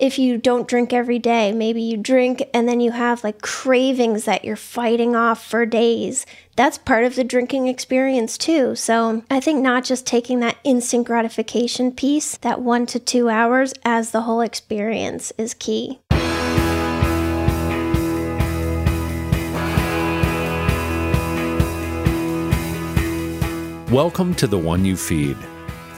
if you don't drink every day, maybe you drink and then you have like cravings that you're fighting off for days. That's part of the drinking experience too. So I think not just taking that instant gratification piece, that one to two hours as the whole experience is key. Welcome to The One You Feed.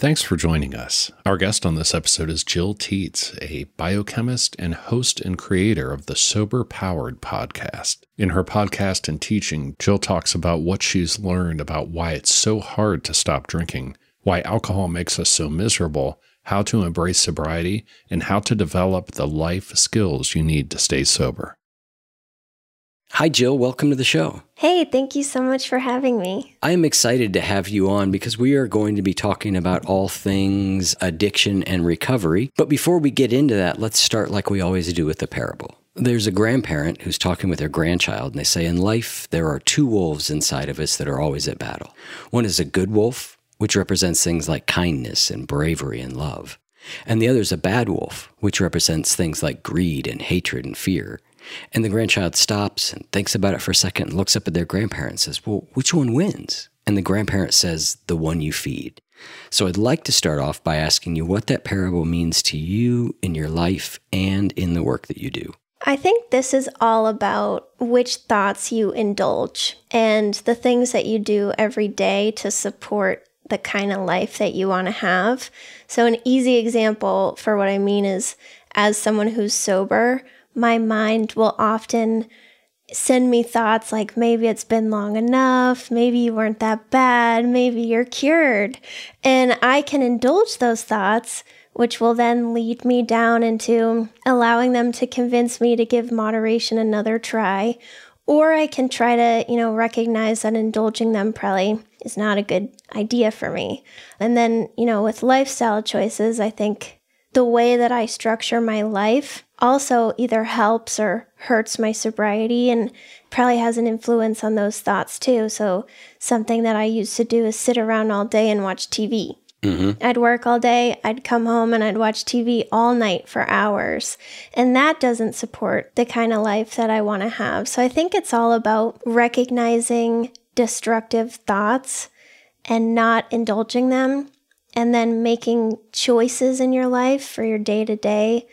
Thanks for joining us. Our guest on this episode is Jill Tietz, a biochemist and host and creator of the Sober Powered podcast. In her podcast and teaching, Jill talks about what she's learned about why it's so hard to stop drinking, why alcohol makes us so miserable, how to embrace sobriety, and how to develop the life skills you need to stay sober. Hi, Jill. Welcome to the show. Hey, thank you so much for having me. I am excited to have you on because we are going to be talking about all things addiction and recovery. But before we get into that, let's start like we always do with the parable. There's a grandparent who's talking with their grandchild, and they say, In life, there are two wolves inside of us that are always at battle. One is a good wolf, which represents things like kindness and bravery and love. And the other is a bad wolf, which represents things like greed and hatred and fear. And the grandchild stops and thinks about it for a second and looks up at their grandparent and says, Well, which one wins? And the grandparent says, The one you feed. So I'd like to start off by asking you what that parable means to you in your life and in the work that you do. I think this is all about which thoughts you indulge and the things that you do every day to support the kind of life that you want to have. So, an easy example for what I mean is as someone who's sober, my mind will often send me thoughts like maybe it's been long enough, maybe you weren't that bad, maybe you're cured. And I can indulge those thoughts, which will then lead me down into allowing them to convince me to give moderation another try. Or I can try to, you know, recognize that indulging them probably is not a good idea for me. And then, you know, with lifestyle choices, I think the way that I structure my life also either helps or hurts my sobriety and probably has an influence on those thoughts too. So, something that I used to do is sit around all day and watch TV. Mm-hmm. I'd work all day, I'd come home and I'd watch TV all night for hours. And that doesn't support the kind of life that I want to have. So I think it's all about recognizing destructive thoughts and not indulging them, and then making choices in your life for your day to day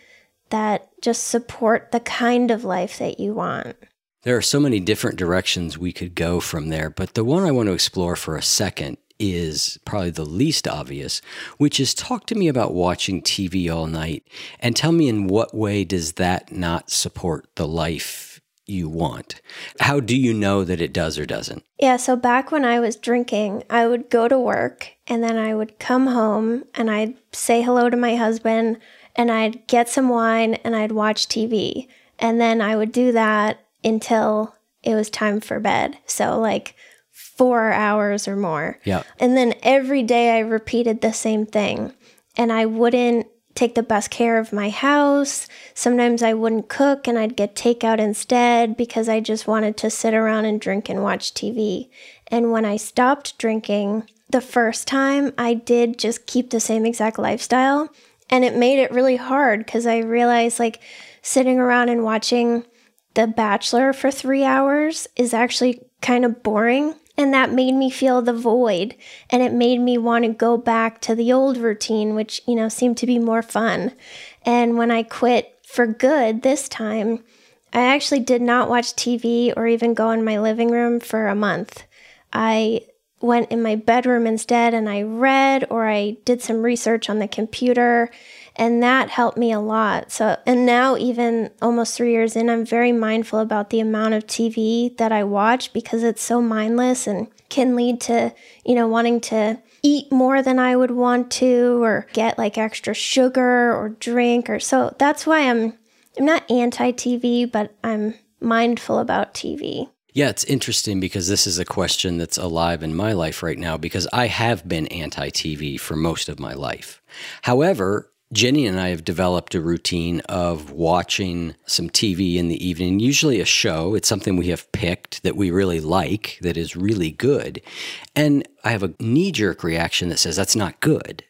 that just support the kind of life that you want. There are so many different directions we could go from there, but the one I want to explore for a second is probably the least obvious, which is talk to me about watching TV all night and tell me in what way does that not support the life you want? How do you know that it does or doesn't? Yeah, so back when I was drinking, I would go to work and then I would come home and I'd say hello to my husband and I'd get some wine and I'd watch TV. And then I would do that until it was time for bed. So, like four hours or more. Yeah. And then every day I repeated the same thing. And I wouldn't take the best care of my house. Sometimes I wouldn't cook and I'd get takeout instead because I just wanted to sit around and drink and watch TV. And when I stopped drinking the first time, I did just keep the same exact lifestyle. And it made it really hard because I realized like sitting around and watching The Bachelor for three hours is actually kind of boring. And that made me feel the void. And it made me want to go back to the old routine, which, you know, seemed to be more fun. And when I quit for good this time, I actually did not watch TV or even go in my living room for a month. I went in my bedroom instead and I read or I did some research on the computer and that helped me a lot. So, and now, even almost three years in, I'm very mindful about the amount of TV that I watch because it's so mindless and can lead to, you know, wanting to eat more than I would want to or get like extra sugar or drink or so that's why I'm I'm not anti TV, but I'm mindful about TV. Yeah, it's interesting because this is a question that's alive in my life right now because I have been anti TV for most of my life. However, Jenny and I have developed a routine of watching some TV in the evening, usually a show. It's something we have picked that we really like, that is really good. And I have a knee jerk reaction that says that's not good.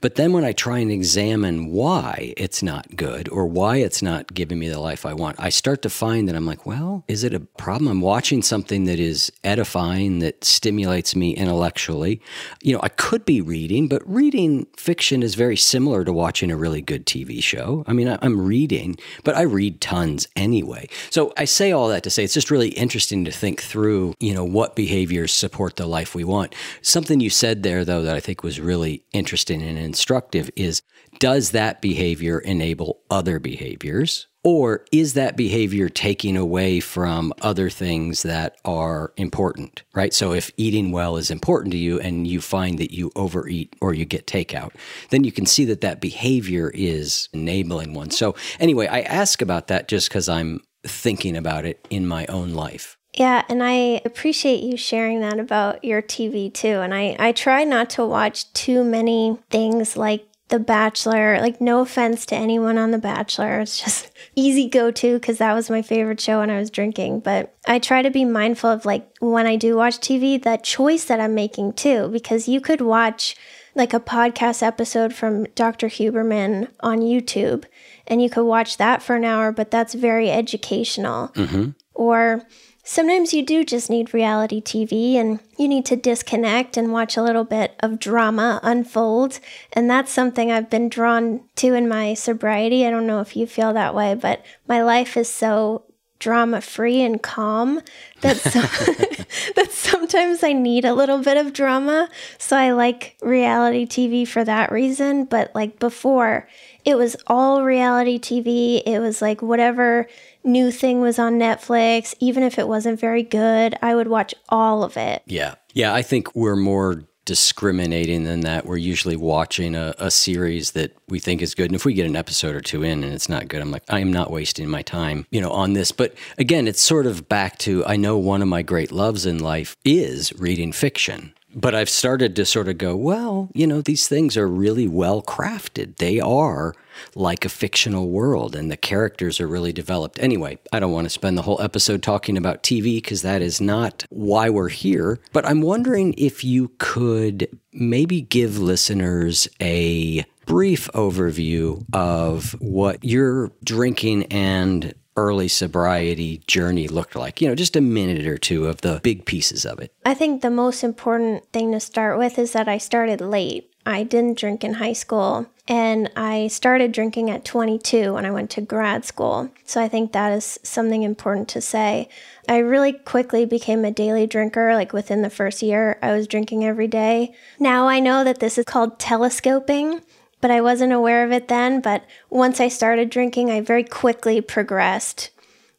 But then when I try and examine why it's not good or why it's not giving me the life I want, I start to find that I'm like, well, is it a problem? I'm watching something that is edifying, that stimulates me intellectually. You know, I could be reading, but reading fiction is very similar to watching a really good TV show. I mean, I'm reading, but I read tons anyway. So I say all that to say it's just really interesting to think through, you know, what behaviors support the life we want. Something you said there, though, that I think was really interesting and and instructive is does that behavior enable other behaviors? Or is that behavior taking away from other things that are important, right? So if eating well is important to you and you find that you overeat or you get takeout, then you can see that that behavior is enabling one. So anyway, I ask about that just because I'm thinking about it in my own life. Yeah, and I appreciate you sharing that about your TV too. And I, I try not to watch too many things like The Bachelor. Like, no offense to anyone on The Bachelor. It's just easy go to because that was my favorite show when I was drinking. But I try to be mindful of, like, when I do watch TV, that choice that I'm making too, because you could watch like a podcast episode from Dr. Huberman on YouTube and you could watch that for an hour, but that's very educational. Mm-hmm. Or Sometimes you do just need reality TV and you need to disconnect and watch a little bit of drama unfold. And that's something I've been drawn to in my sobriety. I don't know if you feel that way, but my life is so drama free and calm that, so, that sometimes I need a little bit of drama. So I like reality TV for that reason. But like before, it was all reality TV. It was like whatever new thing was on Netflix, even if it wasn't very good, I would watch all of it. Yeah. Yeah. I think we're more discriminating than that. We're usually watching a, a, series that we think is good. And if we get an episode or two in and it's not good, I'm like, I am not wasting my time, you know, on this. But again, it's sort of back to I know one of my great loves in life is reading fiction. But I've started to sort of go, well, you know, these things are really well crafted. They are like a fictional world and the characters are really developed. Anyway, I don't want to spend the whole episode talking about TV because that is not why we're here. But I'm wondering if you could maybe give listeners a brief overview of what you're drinking and early sobriety journey looked like? You know, just a minute or two of the big pieces of it. I think the most important thing to start with is that I started late. I didn't drink in high school and I started drinking at 22 when I went to grad school. So I think that is something important to say. I really quickly became a daily drinker, like within the first year, I was drinking every day. Now I know that this is called telescoping, but I wasn't aware of it then. But once I started drinking, I very quickly progressed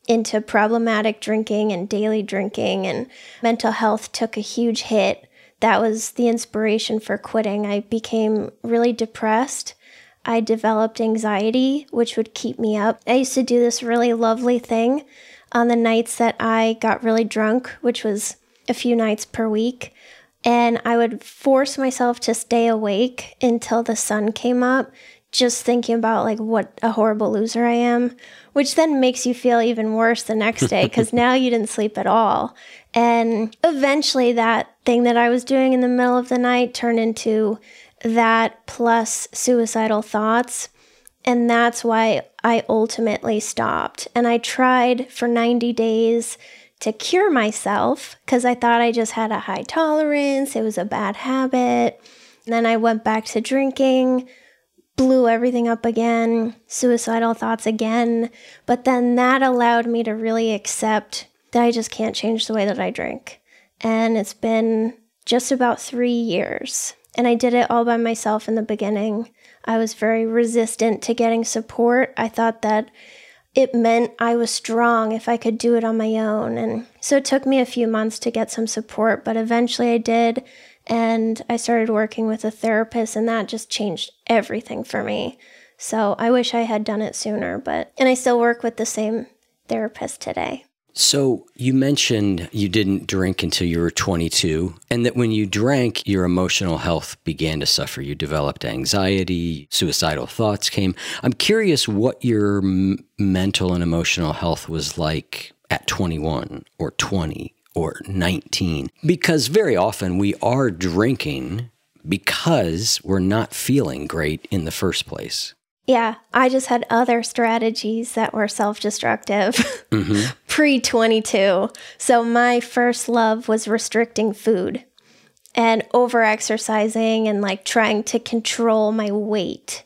into problematic drinking and daily drinking, and mental health took a huge hit. That was the inspiration for quitting. I became really depressed. I developed anxiety, which would keep me up. I used to do this really lovely thing on the nights that I got really drunk, which was a few nights per week and I would force myself to stay awake until the sun came up just thinking about like what a horrible loser I am, which then makes you feel even worse the next day because now you didn't sleep at all. And eventually, that thing that I was doing in the middle of the night turned into that plus suicidal thoughts. And that's why I ultimately stopped. And I tried for 90 days to cure myself because I thought I just had a high tolerance, it was a bad habit. And then I went back to drinking, blew everything up again, suicidal thoughts again. But then that allowed me to really accept that I just can't change the way that I drink. And it's been just about three years. And I did it all by myself in the beginning. I was very resistant to getting support. I thought that it meant I was strong if I could do it on my own. And so it took me a few months to get some support, but eventually I did. And I started working with a therapist, and that just changed everything for me. So I wish I had done it sooner, but, and I still work with the same therapist today. So, you mentioned you didn't drink until you were 22, and that when you drank, your emotional health began to suffer. You developed anxiety, suicidal thoughts came. I'm curious what your m- mental and emotional health was like at 21 or 20 or 19, because very often we are drinking because we're not feeling great in the first place. Yeah, I just had other strategies that were self destructive mm-hmm. pre 22. So my first love was restricting food and over exercising and like trying to control my weight.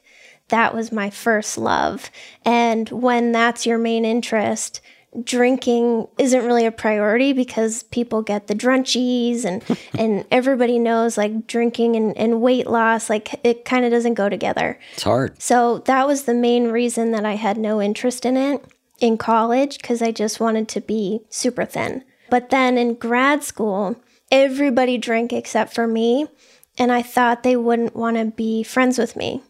That was my first love. And when that's your main interest, drinking isn't really a priority because people get the drunchies and and everybody knows like drinking and, and weight loss like it kind of doesn't go together. It's hard. So that was the main reason that i had no interest in it in college because i just wanted to be super thin. But then in grad school everybody drank except for me and i thought they wouldn't want to be friends with me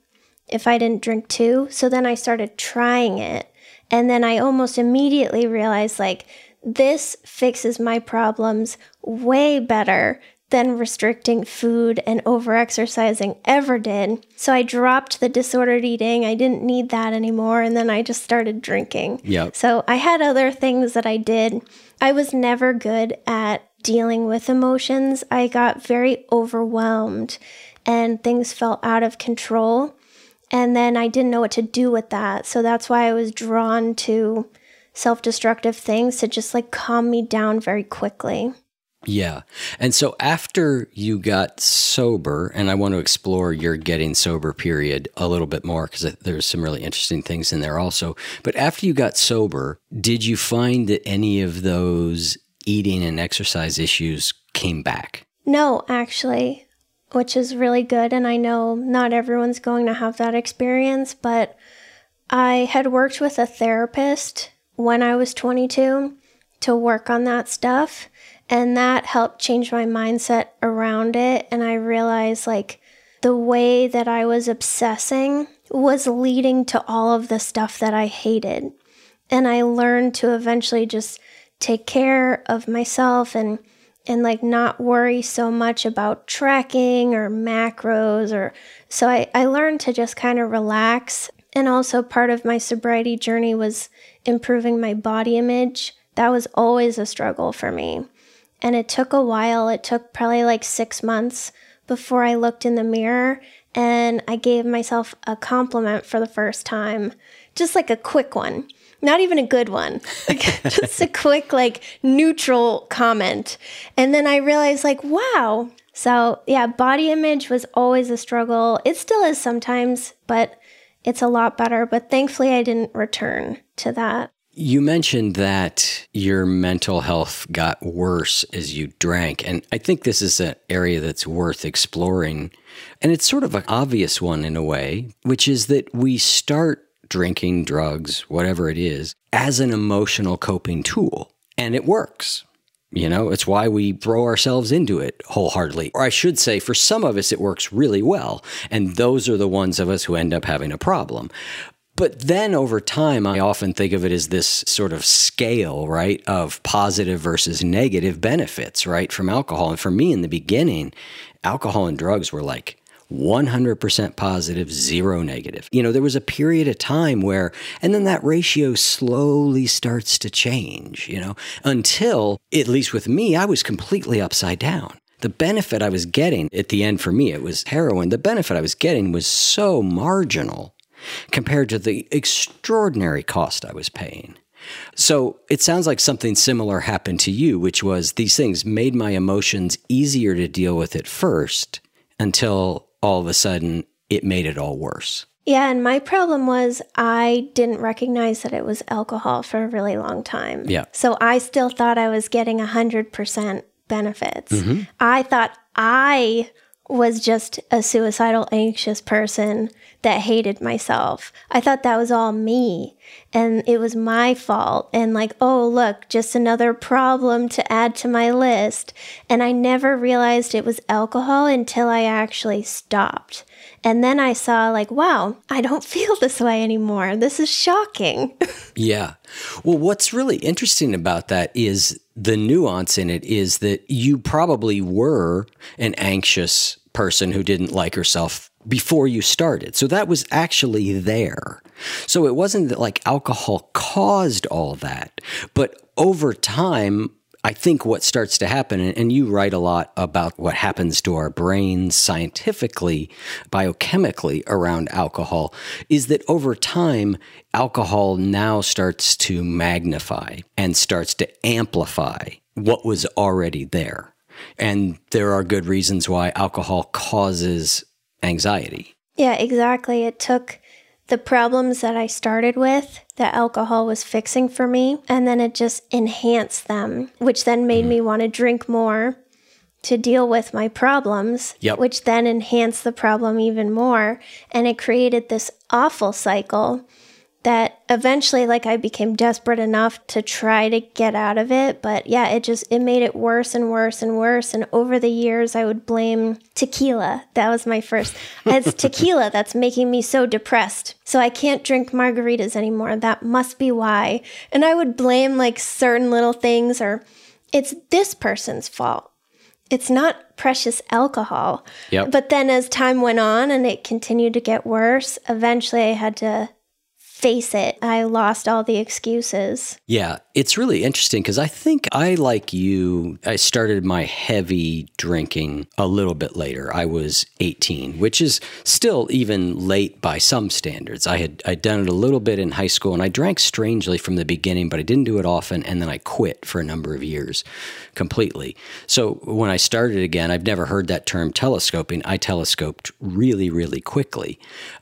if i didn't drink too. So then i started trying it and then I almost immediately realized like, this fixes my problems way better than restricting food and overexercising ever did. So I dropped the disordered eating. I didn't need that anymore. And then I just started drinking. Yeah. So I had other things that I did. I was never good at dealing with emotions. I got very overwhelmed and things felt out of control. And then I didn't know what to do with that. So that's why I was drawn to self destructive things to just like calm me down very quickly. Yeah. And so after you got sober, and I want to explore your getting sober period a little bit more because there's some really interesting things in there also. But after you got sober, did you find that any of those eating and exercise issues came back? No, actually which is really good. And I know not everyone's going to have that experience, but I had worked with a therapist when I was 22 to work on that stuff. And that helped change my mindset around it. And I realized like the way that I was obsessing was leading to all of the stuff that I hated. And I learned to eventually just take care of myself and and like not worry so much about tracking or macros or so I, I learned to just kind of relax. And also part of my sobriety journey was improving my body image. That was always a struggle for me. And it took a while. It took probably like six months before i looked in the mirror and i gave myself a compliment for the first time. Just like a quick one not even a good one, just a quick, like, neutral comment. And then I realized, like, wow. So, yeah, body image was always a struggle. It still is sometimes, but it's a lot better. But thankfully, I didn't return to that. You mentioned that your mental health got worse as you drank. And I think this is an area that's worth exploring. And it's sort of an obvious one in a way, which is that we start drinking, drugs, whatever it is, as an emotional coping tool. And it works. You know, it's why we throw ourselves into it wholeheartedly. Or I should say, for some of us, it works really well. And those are the ones of us who end up having a problem. But then over time, I often think of it as this sort of scale, right, of positive versus negative benefits, right, from alcohol. And for me in the beginning, alcohol and drugs were like 100% positive, zero negative. You know, there was a period of time where, and then that ratio slowly starts to change, you know, until, at least with me, I was completely upside down. The benefit I was getting at the end for me, it was heroin. The benefit I was getting was so marginal compared to the extraordinary cost I was paying. So it sounds like something similar happened to you, which was these things made my emotions easier to deal with at first until all of a sudden it made it all worse. Yeah, and my problem was I didn't recognize that it was alcohol for a really long time. Yeah. So I still thought I was getting 100% benefits. Mm-hmm. I thought I was just a suicidal, anxious person that hated myself. I thought that was all me and it was my fault. And like, oh, look, just another problem to add to my list. And I never realized it was alcohol until I actually stopped. And then I saw, like, wow, I don't feel this way anymore. This is shocking. yeah. Well, what's really interesting about that is the nuance in it is that you probably were an anxious person who didn't like herself before you started. So that was actually there. So it wasn't that like alcohol caused all that, but over time, I think what starts to happen, and you write a lot about what happens to our brains scientifically, biochemically around alcohol, is that over time, alcohol now starts to magnify and starts to amplify what was already there. And there are good reasons why alcohol causes anxiety. Yeah, exactly. It took the problems that I started with that alcohol was fixing for me, and then it just enhanced them, which then made mm. me want to drink more to deal with my problems, yep. which then enhanced the problem even more. And it created this awful cycle that eventually like I became desperate enough to try to get out of it, but yeah, it just it made it worse and worse and worse and over the years I would blame tequila. That was my first. It's tequila that's making me so depressed. So I can't drink margaritas anymore. That must be why. And I would blame like certain little things or it's this person's fault. It's not precious alcohol. Yep. But then as time went on and it continued to get worse, eventually I had to face it, I lost all the excuses. Yeah, it's really interesting because I think I, like you, I started my heavy drinking a little bit later. I was 18, which is still even late by some standards. I had I'd done it a little bit in high school and I drank strangely from the beginning, but I didn't do it often. And then I quit for a number of years completely. So when I started again, I've never heard that term telescoping. I telescoped really, really quickly.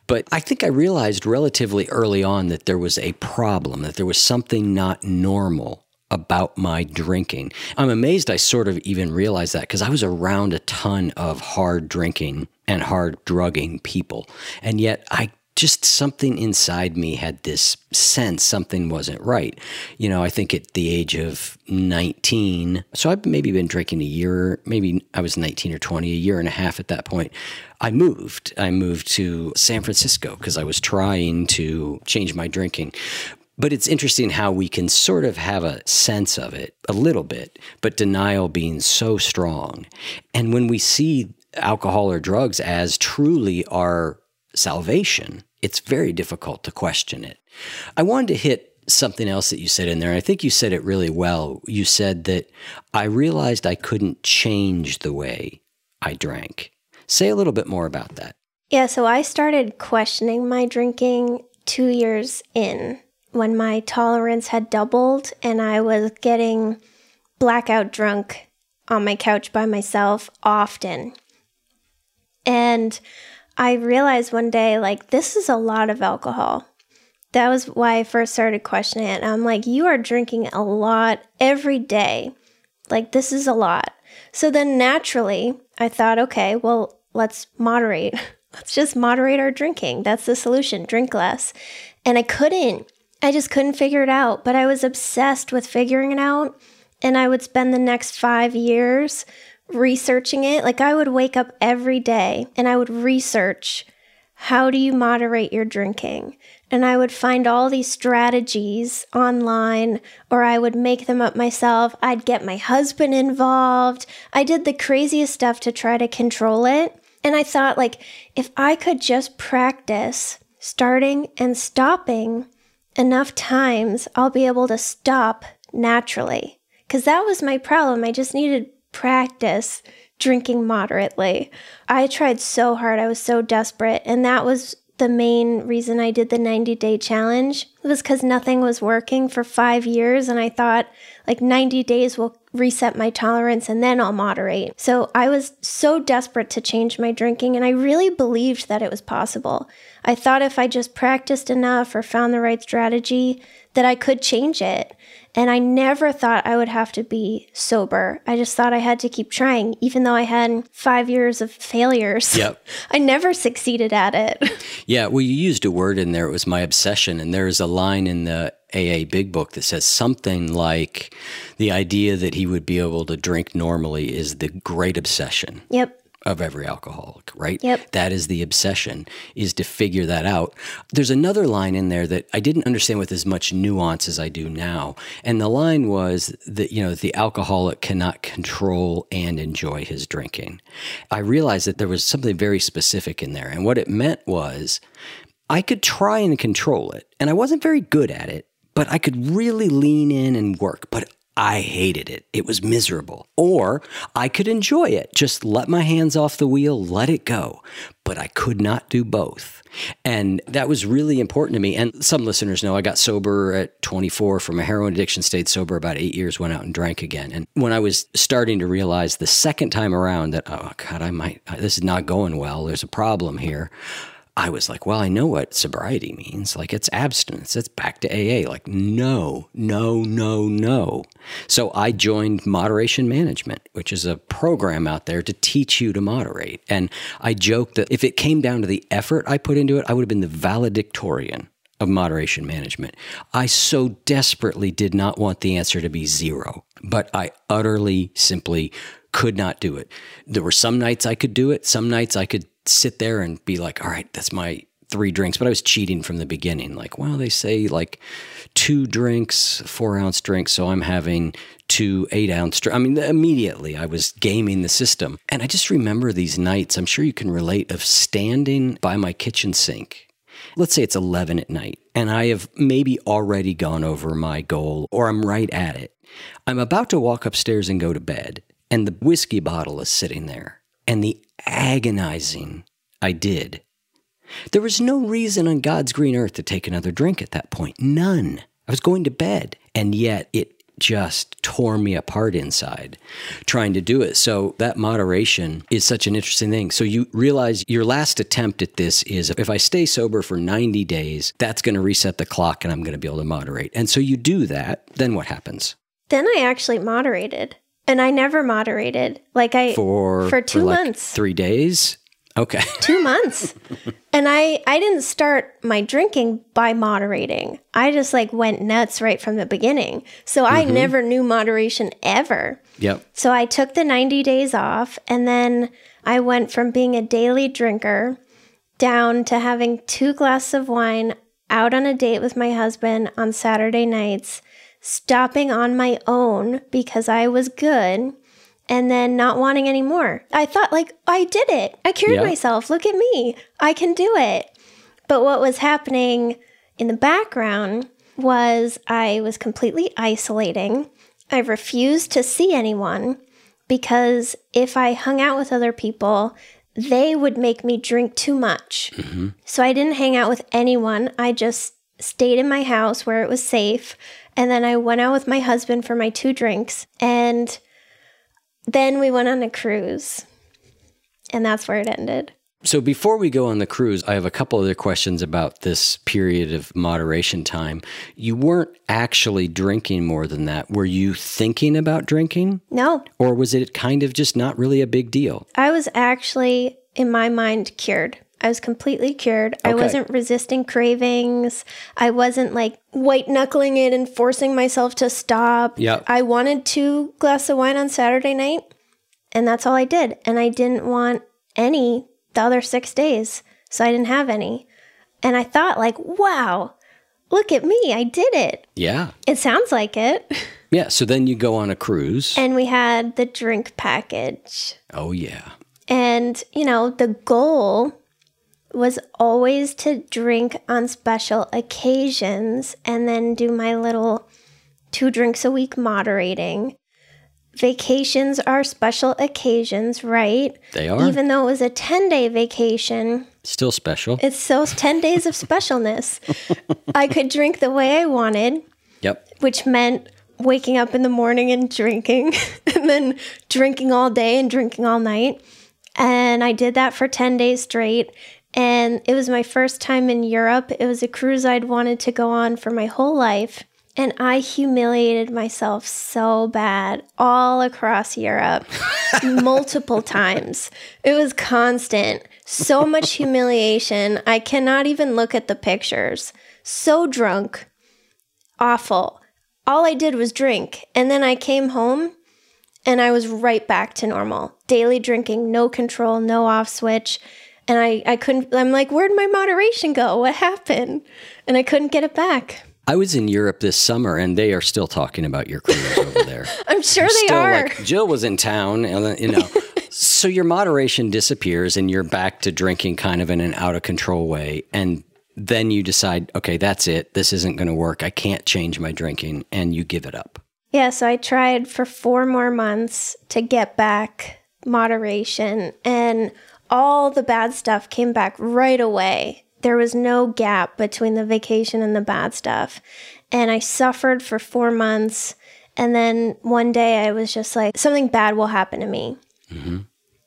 But I think I realized relatively early on that there was a problem, that there was something not normal about my drinking. I'm amazed I sort of even realized that because I was around a ton of hard drinking and hard drugging people. And yet I just something inside me had this sense something wasn't right. You know, I think at the age of 19, so I've maybe been drinking a year, maybe I was 19 or 20, a year and a half at that point. I moved. I moved to San Francisco because I was trying to change my drinking. But it's interesting how we can sort of have a sense of it a little bit, but denial being so strong. And when we see alcohol or drugs as truly our salvation, it's very difficult to question it. I wanted to hit something else that you said in there. I think you said it really well. You said that I realized I couldn't change the way I drank. Say a little bit more about that. Yeah, so I started questioning my drinking two years in when my tolerance had doubled and I was getting blackout drunk on my couch by myself often. And I realized one day, like, this is a lot of alcohol. That was why I first started questioning it. And I'm like, you are drinking a lot every day. Like, this is a lot. So then naturally, I thought, okay, well, let's moderate. let's just moderate our drinking. That's the solution. Drink less. And I couldn't. I just couldn't figure it out. But I was obsessed with figuring it out. And I would spend the next five years researching it. Like I would wake up every day and I would research how do you moderate your drinking? And I would find all these strategies online or I would make them up myself. I'd get my husband involved. I did the craziest stuff to try to control it. And I thought, like, if I could just practice starting and stopping enough times, I'll be able to stop naturally. Because that was my problem. I just needed practice drinking moderately. I tried so hard. I was so desperate. And that was the main reason I did the 90 day challenge. It was because nothing was working for five years. And I thought, like, 90 days will reset my tolerance and then I'll moderate. So I was so desperate to change my drinking. And I really believed that it was possible. I thought if I just practiced enough or found the right strategy, that I could change it. And I never thought I would have to be sober. I just thought I had to keep trying, even though I had five years of failures. Yep. I never succeeded at it. Yeah, well, you used a word in there. It was my obsession. And there's a line in the AA Big Book that says something like the idea that he would be able to drink normally is the great obsession. Yep of every alcoholic, right? Yep. That is the obsession, is to figure that out. There's another line in there that I didn't understand with as much nuance as I do now. And the line was that, you know, the alcoholic cannot control and enjoy his drinking. I realized that there was something very specific in there. And what it meant was I could try and control it. And I wasn't very good at it, but I could really lean in and work. But I hated it. It was miserable. Or I could enjoy it, just let my hands off the wheel, let it go. But I could not do both. And that was really important to me. And some listeners know I got sober at 24 from a heroin addiction, stayed sober about eight years, went out and drank again. And when I was starting to realize the second time around that, oh God, I might, this is not going well, there's a problem here. I was like, well, I know what sobriety means. Like it's abstinence. It's back to AA. Like, no, no, no, no. So I joined Moderation Management, which is a program out there to teach you to moderate. And I joke that if it came down to the effort I put into it, I would have been the valedictorian of moderation management. I so desperately did not want the answer to be zero, but I utterly simply could not do it. There were some nights I could do it, some nights I could sit there and be like, all right, that's my three drinks, but I was cheating from the beginning. Like, well, they say like two drinks, four ounce drinks. So I'm having two eight ounce. I mean, immediately I was gaming the system. And I just remember these nights, I'm sure you can relate, of standing by my kitchen sink. Let's say it's 11 at night, and I have maybe already gone over my goal or I'm right at it. I'm about to walk upstairs and go to bed, and the whiskey bottle is sitting there. And the agonizing I did. There was no reason on God's green earth to take another drink at that point. None. I was going to bed. And yet it just tore me apart inside trying to do it. So that moderation is such an interesting thing. So you realize your last attempt at this is if I stay sober for 90 days, that's going to reset the clock and I'm going to be able to moderate. And so you do that, then what happens? Then I actually moderated. And I never moderated. Like I for for 2 for like months. 3 days. Okay. 2 months. and I I didn't start my drinking by moderating. I just like went nuts right from the beginning. So I mm-hmm. never knew moderation ever. Yep. So I took the 90 days off and then I went from being a daily drinker down to having two glasses of wine out on a date with my husband on Saturday nights, stopping on my own because I was good and then not wanting any more. I thought like I did it. I cured Yeah. myself. Look at me. I can do it. But what was happening in the background was I was completely isolating. I refused to see anyone because if I hung out with other people, they would make me drink too much. Mm-hmm. So I didn't hang out with anyone. I just stayed in my house where it was safe. And then I went out with my husband for my two drinks. And then we went on a cruise. And that's where it ended. So before we go on the cruise, I have a couple other questions about this period of moderation time. You weren't actually drinking more than that. Were you thinking about drinking? No, Or was it kind of just not really a big deal? I was actually, in my mind, cured. I was completely cured. I wasn't resisting cravings. I wasn't like white knuckling it and forcing myself to stop. Yeah. I wanted two glasses of wine on Saturday night, and that's all I did. And I didn't want any the other six days, so I didn't have any. And I thought, like, wow, look at me, I did it. Yeah. It sounds like it. Yeah. So then you go on a cruise. and we had the drink package. oh, yeah. And, you know, the goal was always to drink on special occasions and then do my little two drinks a week moderating. Vacations are special occasions, right? They are. Even though it was a 10 day vacation, Still special. it's so 10 days of specialness. I could drink the way I wanted, Yep. which meant waking up in the morning and drinking, and then drinking all day and drinking all night. And I did that for 10 days straight. And it was my first time in Europe. It was a cruise I'd wanted to go on for my whole life. And I humiliated myself so bad all across Europe multiple times. It was constant. So much humiliation. I cannot even look at the pictures. So drunk. Awful. All I did was drink. And then I came home and I was right back to normal. Daily drinking, no control, no off switch. And I, I couldn't, I'm like, where'd my moderation go? What happened? And I couldn't get it back. I was in Europe this summer, and they are still talking about your cruise over there. I'm sure they still are. like Jill was in town, and uh, you know. so your moderation disappears, and you're back to drinking kind of in an out of control way, and then you decide, okay, that's it. This isn't going to work. I can't change my drinking, and you give it up. Yeah, so I tried for four more months to get back moderation, and all the bad stuff came back right away. There was no gap between the vacation and the bad stuff. And I suffered for four months. And then one day I was just like, something bad will happen to me mm-hmm.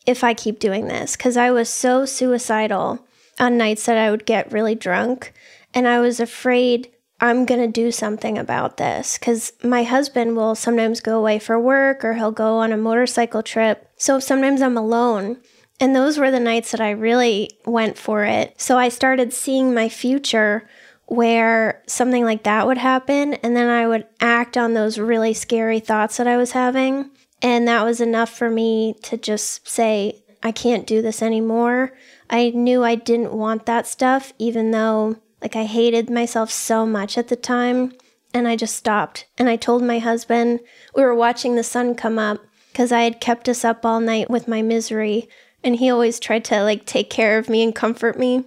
if I keep doing this. Because I was so suicidal on nights that I would get really drunk. And I was afraid I'm going to do something about this. Because my husband will sometimes go away for work or he'll go on a motorcycle trip. So sometimes I'm alone. And those were the nights that I really went for it. So I started seeing my future where something like that would happen. And then I would act on those really scary thoughts that I was having. And that was enough for me to just say, I can't do this anymore. I knew I didn't want that stuff, even though like I hated myself so much at the time. And I just stopped. And I told my husband, we were watching the sun come up because I had kept us up all night with my misery. And he always tried to like take care of me and comfort me.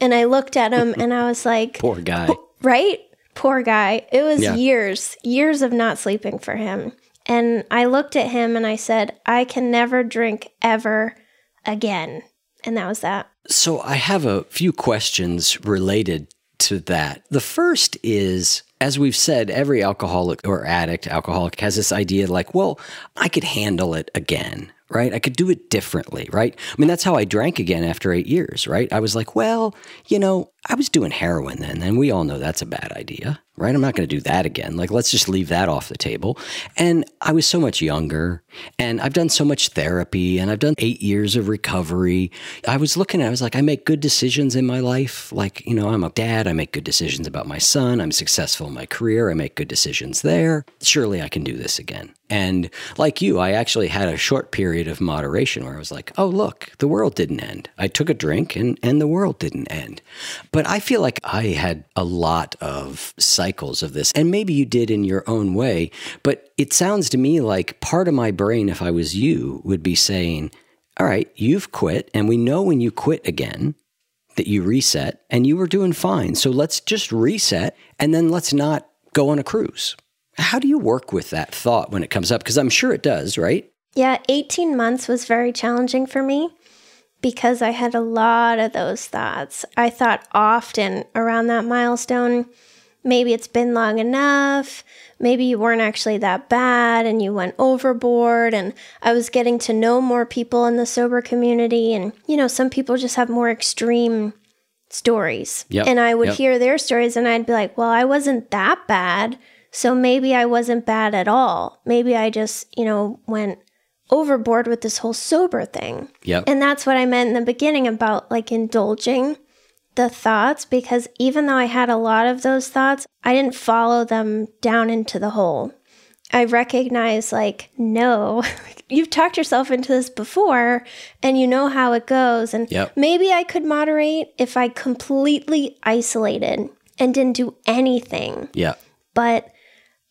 And I looked at him and I was like, Poor guy. right? Poor guy. It was Yeah. years, years of not sleeping for him. And I looked at him and I said, I can never drink ever again. And that was that. So I have a few questions related to that. The first is as we've said, every alcoholic or addict, alcoholic has this idea like, well, I could handle it again, right? I could do it differently, right? I mean, that's how I drank again after eight years, right? I was like, well, you know, I was doing heroin then, and we all know that's a bad idea, right? I'm not going to do that again. Like, let's just leave that off the table. And I was so much younger, and I've done so much therapy, and I've done eight years of recovery. I was looking at, I was like, I make good decisions in my life. Like, you know, I'm a dad, I make good decisions about my son, I'm successful in my career, I make good decisions there. Surely I can do this again. And like you, I actually had a short period of moderation where I was like, oh, look, the world didn't end. I took a drink and, and the world didn't end. But I feel like I had a lot of cycles of this, and maybe you did in your own way. But it sounds to me like part of my brain, if I was you, would be saying, all right, you've quit, and we know when you quit again, that you reset and you were doing fine. So let's just reset and then let's not go on a cruise. How do you work with that thought when it comes up? Because I'm sure it does, right? Yeah, 18 months was very challenging for me because I had a lot of those thoughts. I thought often around that milestone, maybe it's been long enough. Maybe you weren't actually that bad and you went overboard. And I was getting to know more people in the sober community. And, you know, some people just have more extreme stories. Yep, And I would yep. hear their stories and I'd be like, well, I wasn't that bad. So maybe I wasn't bad at all. Maybe I just, you know, went overboard with this whole sober thing. Yep. And that's what I meant in the beginning about like indulging the thoughts because even though I had a lot of those thoughts, I didn't follow them down into the hole. I recognize, like, no, you've talked yourself into this before and you know how it goes. And Yep. maybe I could moderate if I completely isolated and didn't do anything yeah. but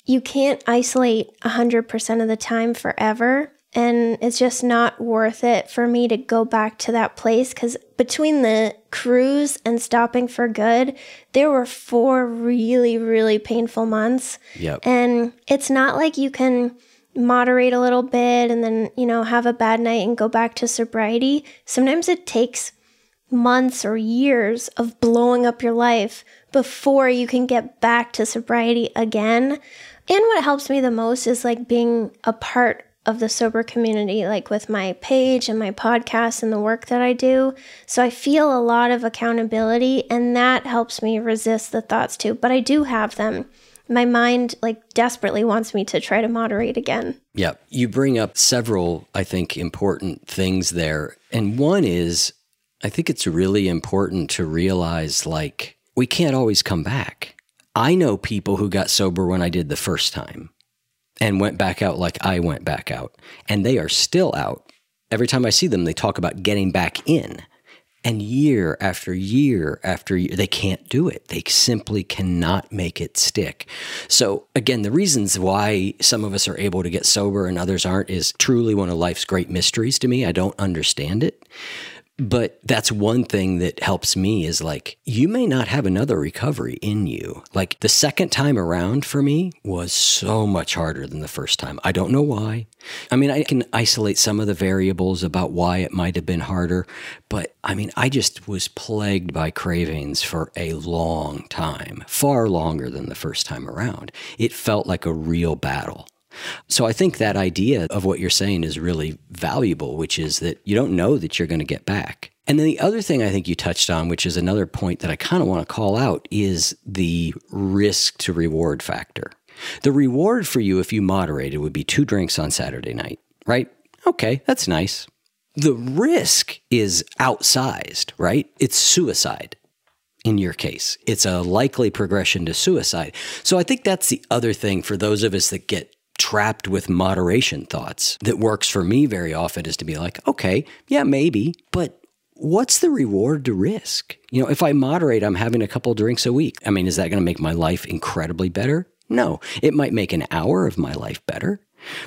you can't isolate 100% of the time forever. And it's just not worth it for me to go back to that place because between the cruise and stopping for good there were four really really painful months Yep. and it's not like you can moderate a little bit and then you know have a bad night and go back to sobriety sometimes it takes months or years of blowing up your life before you can get back to sobriety again. And what helps me the most is like being a part of the sober community, like with my page and my podcast and the work that I do. So I feel a lot of accountability, and that helps me resist the thoughts too. But I do have them. My mind, like, desperately wants me to try to moderate again. Yeah. You bring up several, I think, important things there. And one is, I think it's really important to realize like, we can't always come back. I know people who got sober when I did the first time and went back out like I went back out, and they are still out. Every time I see them, they talk about getting back in. And year after year after year, they can't do it. They simply cannot make it stick. So, again, the reasons why some of us are able to get sober and others aren't is truly one of life's great mysteries to me. I don't understand it. But that's one thing that helps me is like, you may not have another recovery in you. Like the second time around for me was so much harder than the first time. I don't know why. I mean, I can isolate some of the variables about why it might have been harder, but I mean, I just was plagued by cravings for a long time, far longer than the first time around. It felt like a real battle. So I think that idea of what you're saying is really valuable, which is that you don't know that you're going to get back. And then the other thing I think you touched on, which is another point that I kind of want to call out, is the risk to reward factor. The reward for you if you moderated would be two drinks on Saturday night, right? Okay, that's nice. The risk is outsized, right? It's suicide in your case. It's a likely progression to suicide. So I think that's the other thing for those of us that get trapped with moderation thoughts that works for me very often is to be like, okay, yeah, maybe, but what's the reward to risk? You know, if I moderate, I'm having a couple drinks a week. I mean, is that going to make my life incredibly better? No, it might make an hour of my life better.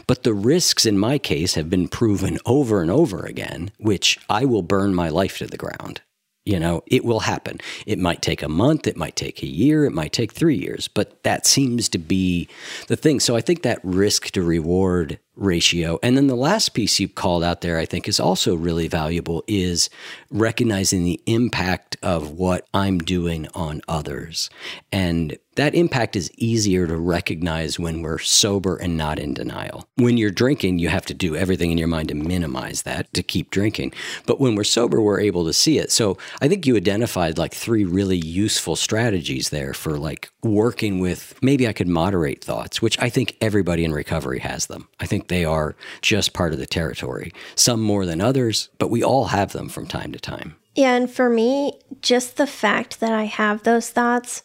But the risks in my case have been proven over and over again, which I will burn my life to the ground. You know, it will happen. It might take a month, it might take a year, it might take three years, but that seems to be the thing. So I think that risk to reward ratio. And then the last piece you called out there, I think, is also really valuable is recognizing the impact of what I'm doing on others. And that impact is easier to recognize when we're sober and not in denial. When you're drinking, you have to do everything in your mind to minimize that, to keep drinking. But when we're sober, we're able to see it. So I think you identified like three really useful strategies there for like working with maybe I could moderate thoughts, which I think everybody in recovery has them. I think they are just part of the territory, some more than others, but we all have them from time to time. Yeah, and for me, just the fact that I have those thoughts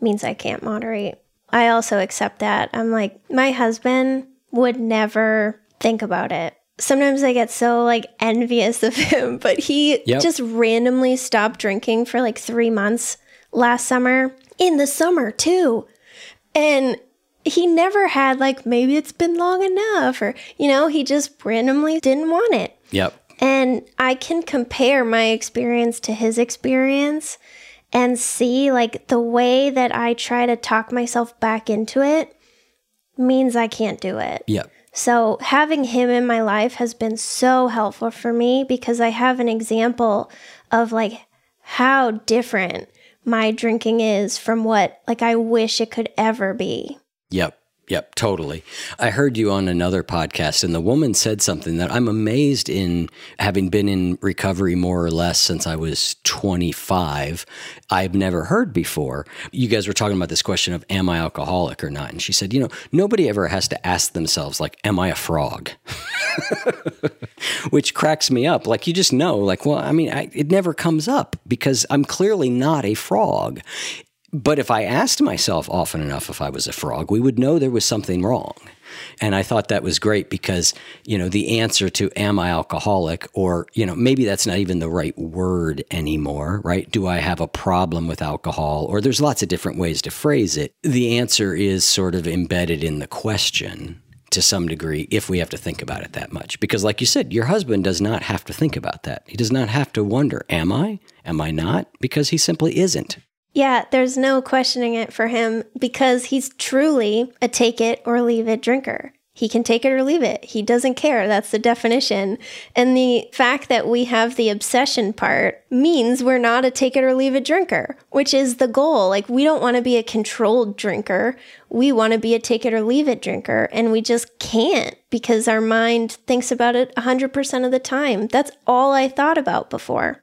means I can't moderate. I also accept that. I'm like, my husband would never think about it. Sometimes I get so like envious of him, but he Yep. just randomly stopped drinking for like three months last summer, in the summer too. And he never had like, maybe it's been long enough, or, you know, he just randomly didn't want it. Yep. And I can compare my experience to his experience and see like the way that I try to talk myself back into it means I can't do it. Yep. So having him in my life has been so helpful for me because I have an example of like how different my drinking is from what like I wish it could ever be. Yep. Yep, totally. I heard you on another podcast, and the woman said something that I'm amazed in having been in recovery more or less since I was 25. I've never heard before. You guys were talking about this question of, am I alcoholic or not? And she said, you know, nobody ever has to ask themselves, like, am I a frog? Which cracks me up. Like, you just know, like, well, I mean, I, it never comes up because I'm clearly not a frog. But if I asked myself often enough if I was a frog, we would know there was something wrong. And I thought that was great because, you know, the answer to am I alcoholic or, you know, maybe that's not even the right word anymore, right? Do I have a problem with alcohol? Or there's lots of different ways to phrase it. The answer is sort of embedded in the question to some degree if we have to think about it that much. Because, like you said, your husband does not have to think about that. He does not have to wonder, am I? Am I not? Because he simply isn't. Yeah, there's no questioning it for him because he's truly a take it or leave it drinker. He can take it or leave it. He doesn't care. That's the definition. And the fact that we have the obsession part means we're not a take it or leave it drinker, which is the goal. Like, we don't want to be a controlled drinker. We want to be a take it or leave it drinker. And we just can't because our mind thinks about it 100% of the time. That's all I thought about before.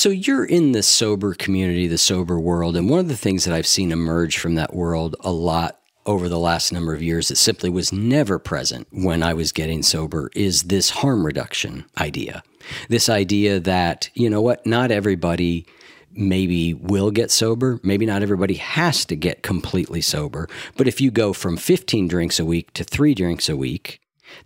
So you're in the sober community, the sober world, and one of the things that I've seen emerge from that world a lot over the last number of years that simply was never present when I was getting sober is this harm reduction idea. This idea that, you know what, not everybody maybe will get sober. Maybe not everybody has to get completely sober. But if you go from 15 drinks a week to three drinks a week,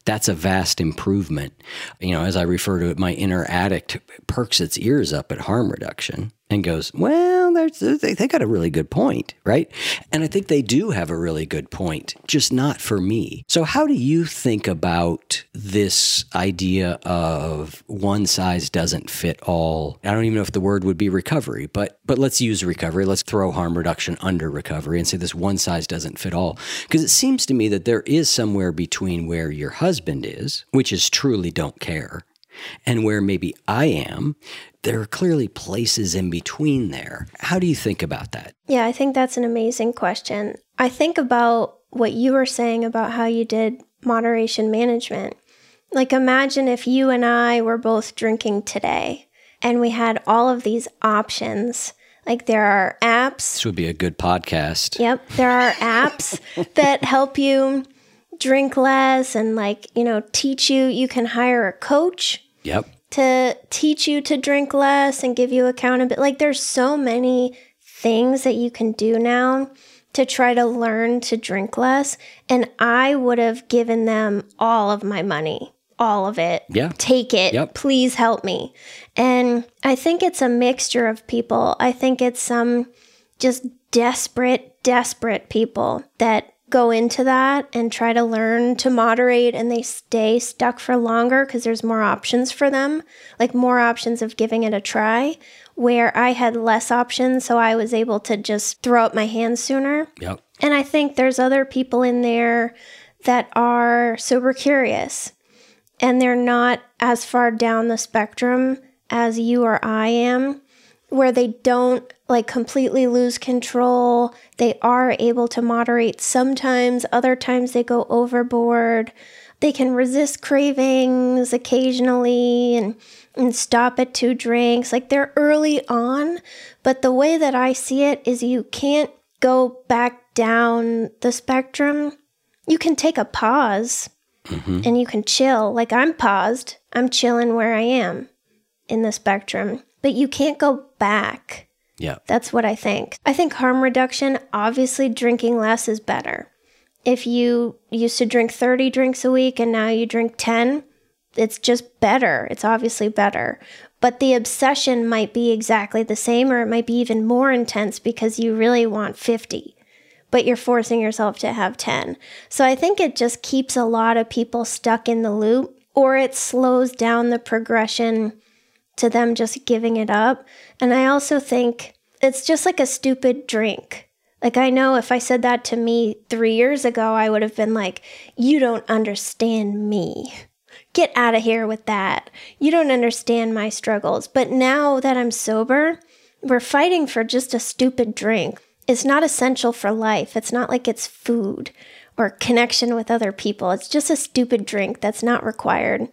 that's a vast improvement. You know, as I refer to it, my inner addict perks its ears up at harm reduction and goes, well, Uh, they, they got a really good point, right? And I think they do have a really good point, just not for me. So, how do you think about this idea of one size doesn't fit all? I don't even know if the word would be recovery, but but let's use recovery. Let's throw harm reduction under recovery and say this one size doesn't fit all. Because it seems to me that there is somewhere between where your husband is, which is truly don't care, and where maybe I am, there are clearly places in between there. How do you think about that? Yeah, I think that's an amazing question. I think about what you were saying about how you did moderation management. Like, imagine if you and I were both drinking today and we had all of these options. Like there are apps. This would be a good podcast. Yep. There are apps that help you drink less and like, you know, teach you. You can hire a coach Yep. to teach you to drink less and give you accountability. Like there's so many things that you can do now to try to learn to drink less. And I would have given them all of my money, all of it. Yeah. Take it. Yep. Please help me. And I think it's a mixture of people. I think it's some just desperate, desperate people that go into that and try to learn to moderate and they stay stuck for longer because there's more options for them, like more options of giving it a try. Where I had less options, so I was able to just throw up my hands sooner. Yep. And I think there's other people in there that are sober curious and they're not as far down the spectrum as you or I am, where they don't like completely lose control. They are able to moderate sometimes, other times they go overboard. They can resist cravings occasionally and, and stop at two drinks. Like they're early on, but the way that I see it is you can't go back down the spectrum. You can take a pause mm-hmm. and you can chill. Like I'm paused, I'm chilling where I am in the spectrum, but you can't go back. Yeah. That's what I think. I think harm reduction, obviously, drinking less is better. If you used to drink 30 drinks a week and now you drink 10, it's just better. It's obviously better. But the obsession might be exactly the same, or it might be even more intense because you really want 50, but you're forcing yourself to have 10. So I think it just keeps a lot of people stuck in the loop, or it slows down the progression to them just giving it up. And I also think it's just like a stupid drink. Like, I know if I said that to me three years ago, I would have been like, You don't understand me. Get out of here with that. You don't understand my struggles. But now that I'm sober, we're fighting for just a stupid drink. It's not essential for life. It's not like it's food or connection with other people. It's just a stupid drink that's not required.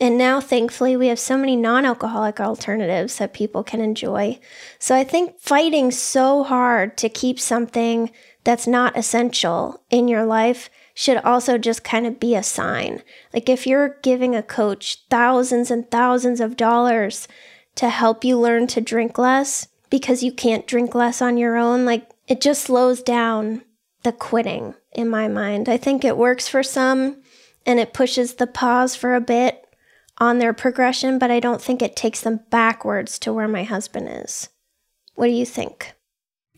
And now, thankfully, we have so many non alcoholic alternatives that people can enjoy. So I think fighting so hard to keep something that's not essential in your life should also just kind of be a sign. Like if you're giving a coach thousands and thousands of dollars to help you learn to drink less because you can't drink less on your own, like it just slows down the quitting in my mind. I think it works for some and it pushes the pause for a bit on their progression, but I don't think it takes them backwards to where my husband is. What do you think?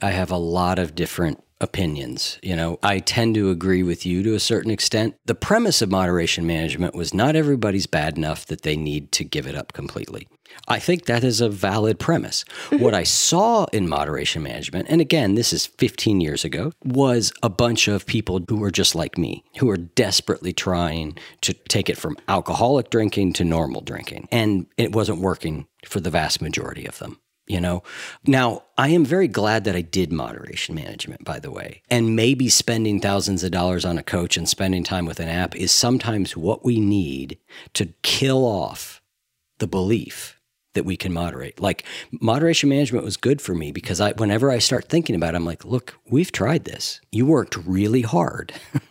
I have a lot of different opinions. You know, I tend to agree with you to a certain extent. The premise of moderation management was not everybody's bad enough that they need to give it up completely. I think that is a valid premise. what I saw in moderation management, and again, this is 15 years ago, was a bunch of people who were just like me, who were desperately trying to take it from alcoholic drinking to normal drinking. And it wasn't working for the vast majority of them you know now i am very glad that i did moderation management by the way and maybe spending thousands of dollars on a coach and spending time with an app is sometimes what we need to kill off the belief that we can moderate like moderation management was good for me because i whenever i start thinking about it i'm like look we've tried this you worked really hard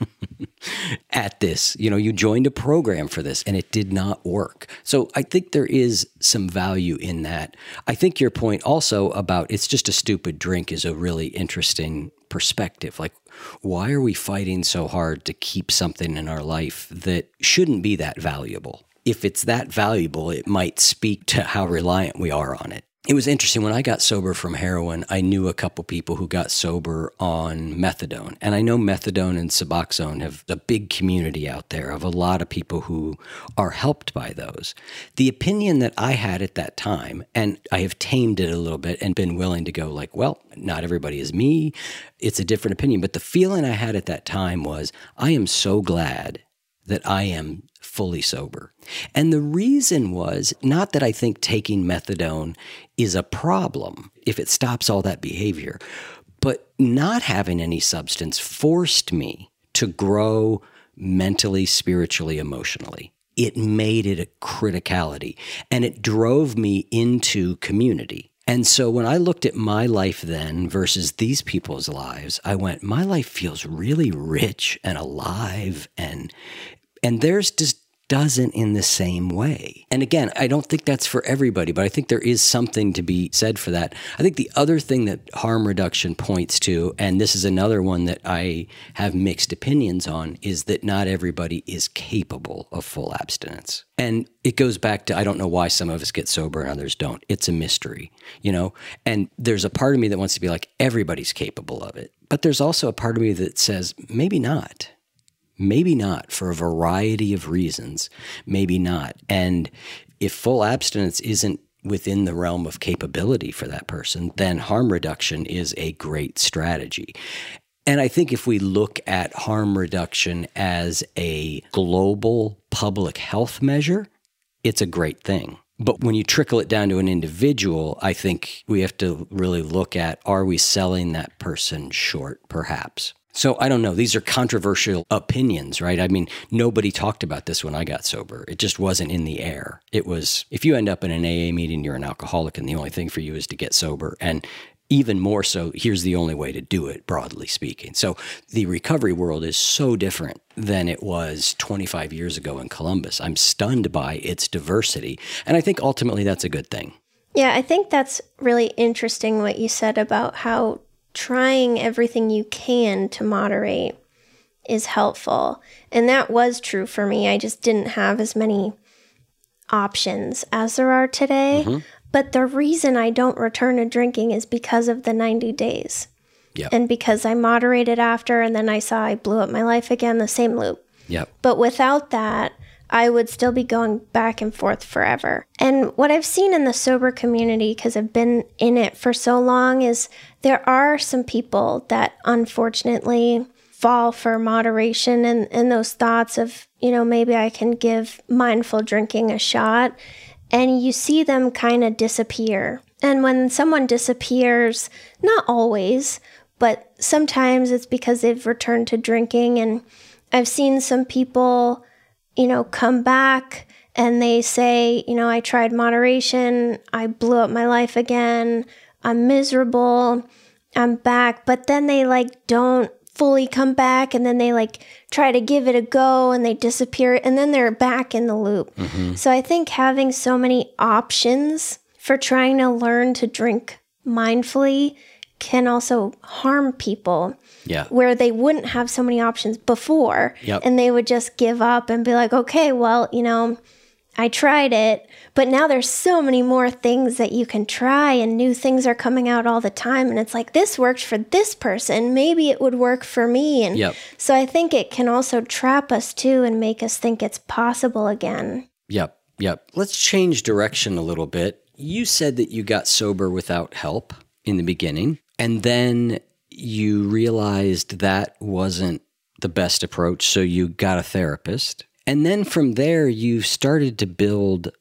at this. You know, you joined a program for this and it did not work. So I think there is some value in that. I think your point also about it's just a stupid drink is a really interesting perspective. Like, why are we fighting so hard to keep something in our life that shouldn't be that valuable? If it's that valuable, it might speak to how reliant we are on it it was interesting when I got sober from heroin. I knew a couple people who got sober on methadone, and I know methadone and Suboxone have a big community out there of a lot of people who are helped by those. The opinion that I had at that time, and I have tamed it a little bit and been willing to go like, well, not everybody is me. It's a different opinion, but the feeling I had at that time was, I am so glad that I am fully sober. And the reason was not that I think taking methadone is a problem if it stops all that behavior, but not having any substance forced me to grow mentally, spiritually, emotionally. It made it a criticality and it drove me into community. And so when I looked at my life then versus these people's lives, I went, my life feels really rich and alive and and theirs just doesn't in the same way. And again, I don't think that's for everybody, but I think there is something to be said for that. I think the other thing that harm reduction points to, and this is another one that I have mixed opinions on, is that not everybody is capable of full abstinence. And it goes back to I don't know why some of us get sober and others don't. It's a mystery, you know? And there's a part of me that wants to be like, everybody's capable of it. But there's also a part of me that says, maybe not Maybe not for a variety of reasons. Maybe not. And if full abstinence isn't within the realm of capability for that person, then harm reduction is a great strategy. And I think if we look at harm reduction as a global public health measure, it's a great thing. But when you trickle it down to an individual, I think we have to really look at are we selling that person short, perhaps? So I don't know. These are controversial opinions, right? I mean, nobody talked about this when I got sober. It just wasn't in the air. It was if you end up in an AA meeting, you're an alcoholic, and the only thing for you is to get sober. And even more so, here's the only way to do it, broadly speaking. So the recovery world is so different than it was 25 years ago in Columbus. I'm stunned by its diversity. And I think ultimately that's a good thing. Yeah, I think that's really interesting what you said about how trying everything you can to moderate is helpful. And that was true for me. I just didn't have as many options as there are today. Mm-hmm. But the reason I don't return to drinking is because of the 90 days. Yep. And because I moderated after and then I saw I blew up my life again, the same loop. Yep. But without that, I would still be going back and forth forever. And what I've seen in the sober community, because I've been in it for so long, is there are some people that unfortunately fall for moderation and, and those thoughts of, you know, maybe I can give mindful drinking a shot. And you see them kind of disappear. And when someone disappears, not always, but sometimes it's because they've returned to drinking. And I've seen some people you know, come back and they say, you know, I tried moderation, I blew up my life again, I'm miserable, I'm back. But then they like don't fully come back and then they like try to give it a go and they disappear and then they're back in the loop. Mm-hmm. So I think having so many options for trying to learn to drink mindfully can also harm people. Yeah. Where they wouldn't have so many options before. Yep. And they would just give up and be like, okay, well, you know, I tried it, but now there's so many more things that you can try and new things are coming out all the time. And it's like, this worked for this person. Maybe it would work for me. And yep. so I think it can also trap us too and make us think it's possible again. Yep. Yep. Let's change direction a little bit. You said that you got sober without help in the beginning. And then you realized that wasn't the best approach. So you got a therapist. And then from there, you started to build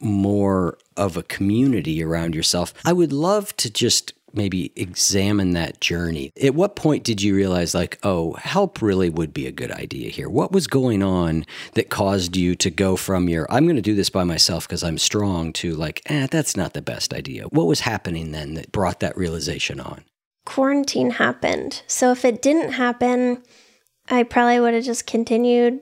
more of a community around yourself. I would love to just maybe examine that journey. At what point did you realize, like, oh, help really would be a good idea here? What was going on that caused you to go from your, I'm going to do this by myself because I'm strong, to like, eh, that's not the best idea? What was happening then that brought that realization on? Quarantine happened. So if it didn't happen, I probably would have just continued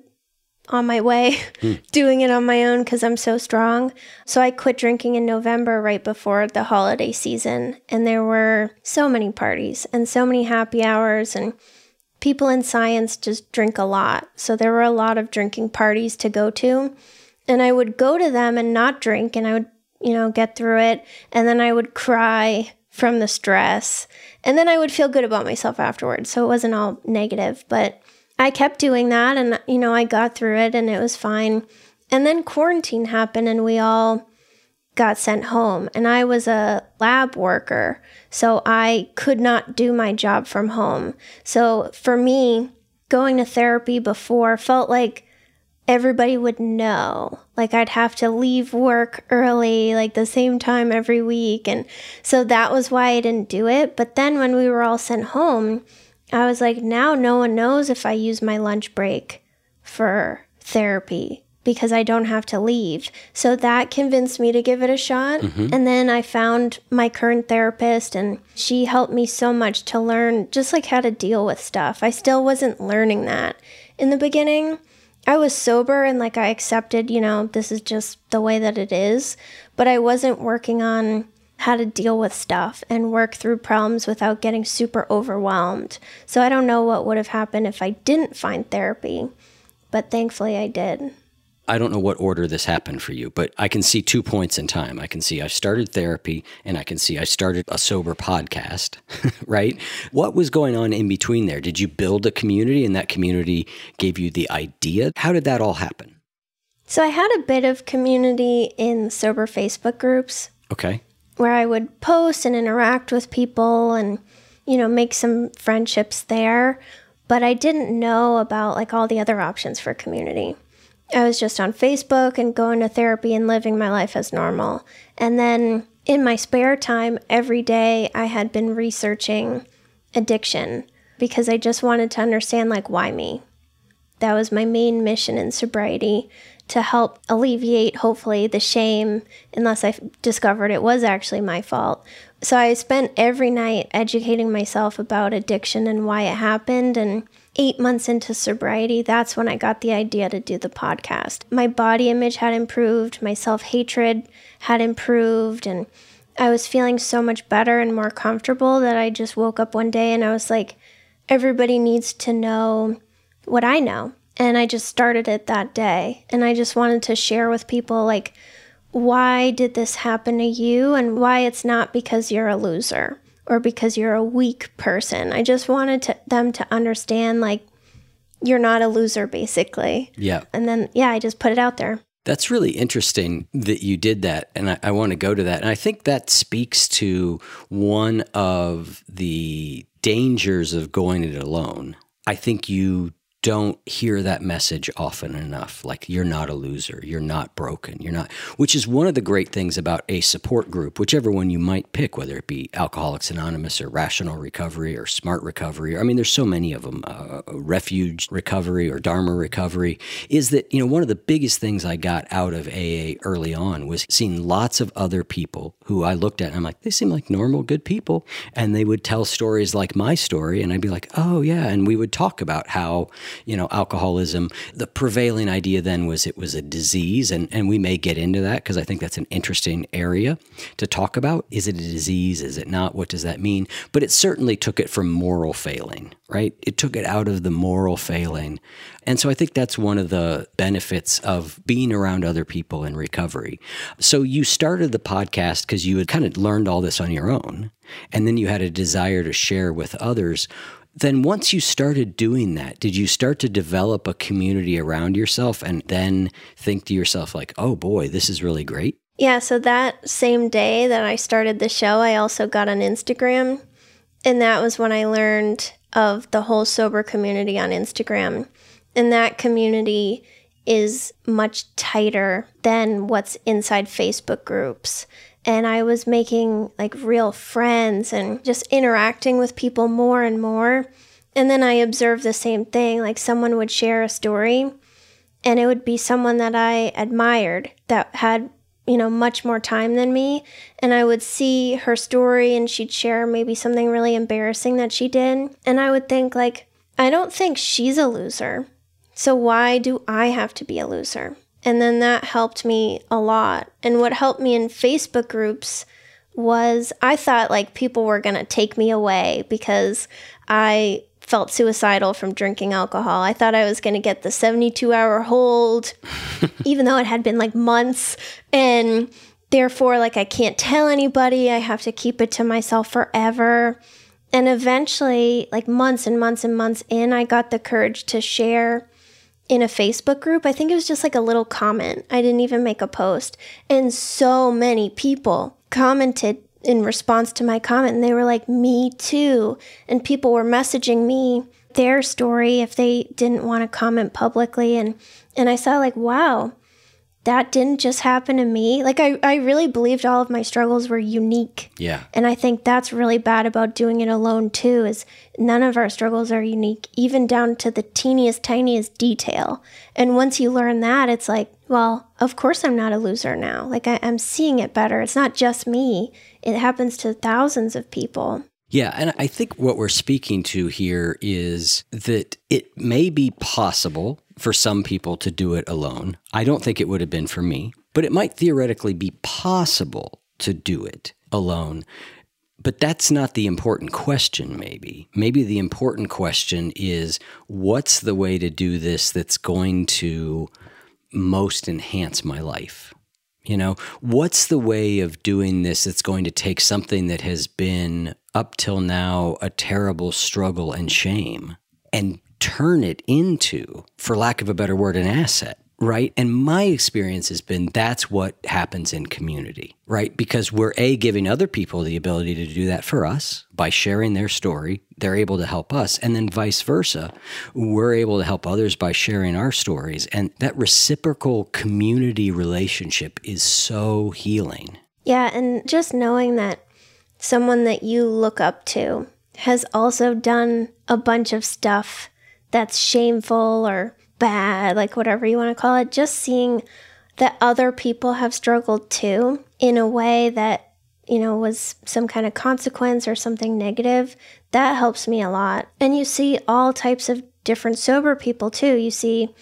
on my way, mm. doing it on my own because I'm so strong. So I quit drinking in November right before the holiday season. And there were so many parties and so many happy hours, and people in science just drink a lot. So there were a lot of drinking parties to go to. And I would go to them and not drink, and I would, you know, get through it. And then I would cry from the stress. And then I would feel good about myself afterwards. So it wasn't all negative, but I kept doing that and, you know, I got through it and it was fine. And then quarantine happened and we all got sent home. And I was a lab worker, so I could not do my job from home. So for me, going to therapy before felt like everybody would know. Like I'd have to leave work early, like the same time every week. And so that was why I didn't do it. But then when we were all sent home, I was like, now no one knows if I use my lunch break for therapy. because I don't have to leave. So that convinced me to give it a shot. Mm-hmm. And then I found my current therapist, and she helped me so much to learn just like how to deal with stuff. I still wasn't learning that in the beginning. I was sober and like I accepted, you know, this is just the way that it is, but I wasn't working on how to deal with stuff and work through problems without getting super overwhelmed. So I don't know what would have happened if I didn't find therapy, but thankfully I did. I don't know what order this happened for you, but I can see two points in time. I can see I started therapy and I can see I started a sober podcast, right? What was going on in between there? Did you build a community and that community gave you the idea? How did that all happen? So I had a bit of community in sober Facebook groups Okay. Where I would post and interact with people and, you know, make some friendships there. But I didn't know about like all the other options for community. I was just on Facebook and going to therapy and living my life as normal. And then in my spare time, every day, I had been researching addiction because I just wanted to understand, like, why me? That was my main mission in sobriety to help alleviate, hopefully, the shame, unless I discovered it was actually my fault. So I spent every night educating myself about addiction and why it happened. And eight months into sobriety, that's when I got the idea to do the podcast. My body image had improved, my self hatred had improved, and I was feeling so much better and more comfortable that I just woke up one day and I was like, everybody needs to know what I know. And I just started it that day. And I just wanted to share with people, like, why did this happen to you and why it's not because you're a loser or because you're a weak person. I just wanted to, them to understand, like, you're not a loser, basically. Yeah. And then, yeah, I just put it out there. That's really interesting that you did that. And I, I want to go to that. And I think that speaks to one of the dangers of going it alone. I think you don't hear that message often enough. Like, you're not a loser. You're not broken. You're not, which is one of the great things about a support group, whichever one you might pick, whether it be Alcoholics Anonymous or Rational Recovery or Smart Recovery. I mean, there's so many of them, uh, Refuge Recovery or Dharma Recovery, is that, you know, one of the biggest things I got out of AA early on was seeing lots of other people who I looked at and I'm like, they seem like normal, good people. And they would tell stories like my story. And I'd be like, oh, yeah. And we would talk about how, you know, alcoholism, the prevailing idea then was it was a disease. And, and we may get into that because I think that's an interesting area to talk about. Is it a disease? Is it not? What does that mean? But it certainly took it from moral failing, right? It took it out of the moral failing. And so I think that's one of the benefits of being around other people in recovery. So you started the podcast because you had kind of learned all this on your own, and then you had a desire to share with others. Then, once you started doing that, did you start to develop a community around yourself and then think to yourself, like, oh boy, this is really great? Yeah, so that same day that I started the show, I also got on Instagram. And that was when I learned of the whole sober community on Instagram. And that community is much tighter than what's inside Facebook groups. And I was making like real friends and just interacting with people more and more. And then I observed the same thing like someone would share a story, and it would be someone that I admired that had you know, much more time than me. And I would see her story and she'd share maybe something really embarrassing that she did. And I would think, like, I don't think she's a loser. So why do I have to be a loser? And then that helped me a lot. And what helped me in Facebook groups was I thought like people were going to take me away because I felt suicidal from drinking alcohol. I thought I was going to get the 72 hour hold, even though it had been like months. And therefore, like, I can't tell anybody. I have to keep it to myself forever. And eventually, like months and months and months in, I got the courage to share in a Facebook group. I think it was just like a little comment. I didn't even make a post. And so many people commented in response to my comment and they were like, Me too. And people were messaging me their story if they didn't want to comment publicly. And, and I saw, like, wow, that didn't just happen to me. Like, I, I really believed all of my struggles were unique. Yeah. And I think that's really bad about doing it alone, too, is none of our struggles are unique, even down to the teeniest, tiniest detail. And once you learn that, it's like, well, of course I'm not a loser now. Like, I, I'm seeing it better. It's not just me, it happens to thousands of people. Yeah, and I think what we're speaking to here is that it may be possible for some people to do it alone. I don't think it would have been for me, but it might theoretically be possible to do it alone. But that's not the important question, maybe. Maybe the important question is what's the way to do this that's going to most enhance my life? You know, what's the way of doing this that's going to take something that has been up till now a terrible struggle and shame and turn it into, for lack of a better word, an asset? Right. And my experience has been that's what happens in community, right? Because we're A, giving other people the ability to do that for us by sharing their story. They're able to help us. And then vice versa. We're able to help others by sharing our stories. And that reciprocal community relationship is so healing. Yeah. And just knowing that someone that you look up to has also done a bunch of stuff that's shameful or bad, like whatever you want to call it, just seeing that other people have struggled too in a way that, you know, was some kind of consequence or something negative, that helps me a lot. And you see all types of different sober people too. You see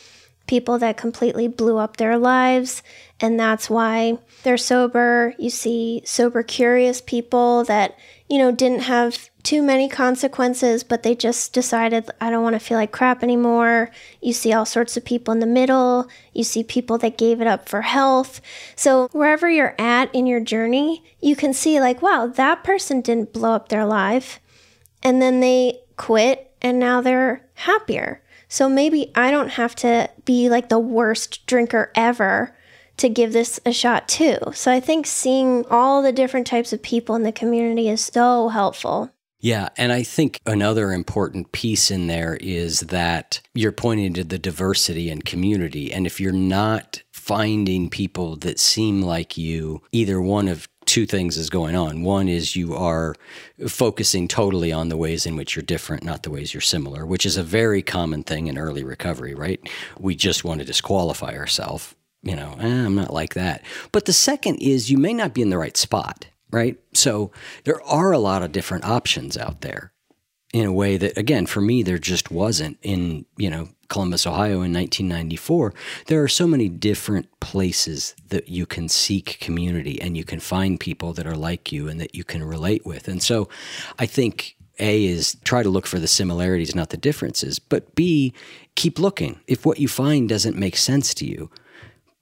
people that completely blew up their lives and that's why they're sober. You see sober curious people that, you know, didn't have too many consequences, but they just decided, I don't want to feel like crap anymore. You see all sorts of people in the middle. You see people that gave it up for health. So, wherever you're at in your journey, you can see, like, wow, that person didn't blow up their life. And then they quit and now they're happier. So, maybe I don't have to be like the worst drinker ever to give this a shot too. So, I think seeing all the different types of people in the community is so helpful. Yeah. And I think another important piece in there is that you're pointing to the diversity and community. And if you're not finding people that seem like you, either one of two things is going on. One is you are focusing totally on the ways in which you're different, not the ways you're similar, which is a very common thing in early recovery, right? We just want to disqualify ourselves. You know, eh, I'm not like that. But the second is you may not be in the right spot right? So there are a lot of different options out there in a way that, again, for me, there just wasn't in, you know, Columbus, Ohio in 1994. There are so many different places that you can seek community and you can find people that are like you and that you can relate with. And so I think a is try to look for the similarities, not the differences. But B, keep looking. If what you find doesn't make sense to you,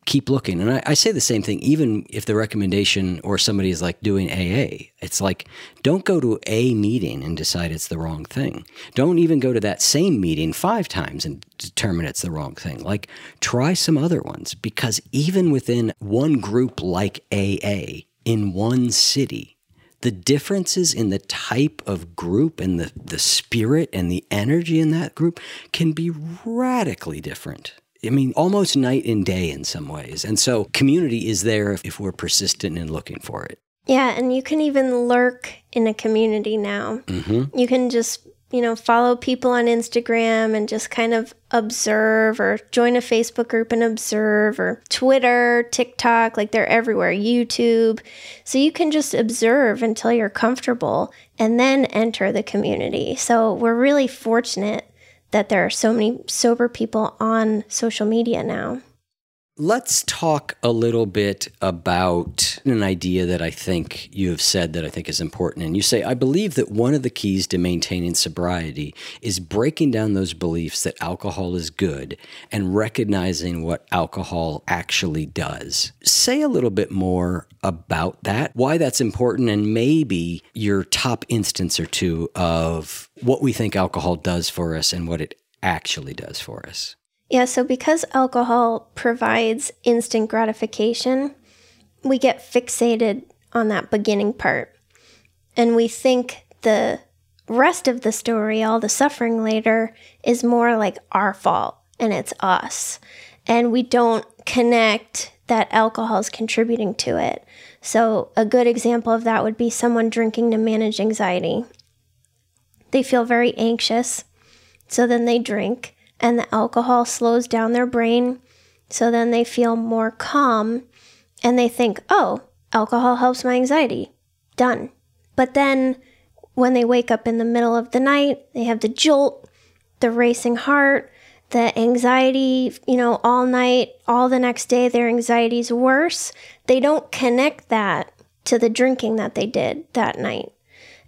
keep looking. And I, I, say the same thing, even if the recommendation or somebody is like doing AA. It's like, don't go to a meeting and decide it's the wrong thing. Don't even go to that same meeting five times and determine it's the wrong thing. Like, try some other ones because even within one group like AA in one city, the differences in the type of group and the, the spirit and the energy in that group can be radically different. I mean, almost night and day in some ways. And so community is there if we're persistent in looking for it. Yeah, and you can even lurk in a community now. Mm-hmm. You can just, you know, follow people on Instagram and just kind of observe or join a Facebook group and observe or Twitter, TikTok, like they're everywhere, YouTube. So you can just observe until you're comfortable and then enter the community. So we're really fortunate that there are so many sober people on social media now. Let's talk a little bit about an idea that I think you have said that I think is important. And you say, I believe that one of the keys to maintaining sobriety is breaking down those beliefs that alcohol is good and recognizing what alcohol actually does. Say a little bit more about that, why that's important, and maybe your top instance or two of what we think alcohol does for us and what it actually does for us. Yeah, so because alcohol provides instant gratification, we get fixated on that beginning part. And we think the rest of the story, all the suffering later, is more like our fault and it's us. And we don't connect that alcohol is contributing to it. So, a good example of that would be someone drinking to manage anxiety. They feel very anxious, so then they drink, and the alcohol slows down their brain, so then they feel more calm, and they think, oh, alcohol helps my anxiety. Done. But then when they wake up in the middle of the night, they have the jolt, the racing heart, the anxiety, you know, all night, all the next day, their anxiety's worse. They don't connect that to the drinking that they did that night.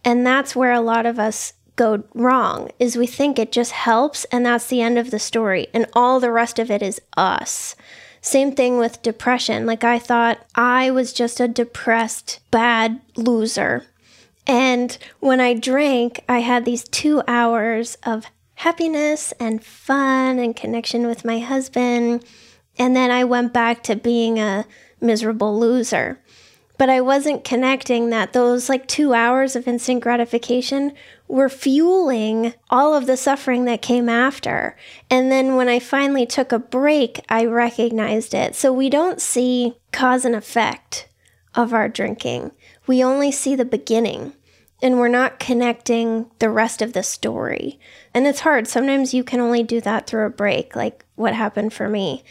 And that's where a lot of us go wrong is we think it just helps and that's the end of the story and all the rest of it is us. Same thing with depression. Like I thought I was just a depressed bad loser. And when I drank, I had these 2 hours of happiness and fun and connection with my husband. And then I went back to being a miserable loser. But I wasn't connecting that those like two hours of instant gratification were fueling all of the suffering that came after. And then when I finally took a break, I recognized it. So we don't see cause and effect of our drinking, we only see the beginning and we're not connecting the rest of the story. And it's hard. Sometimes you can only do that through a break, like what happened for me.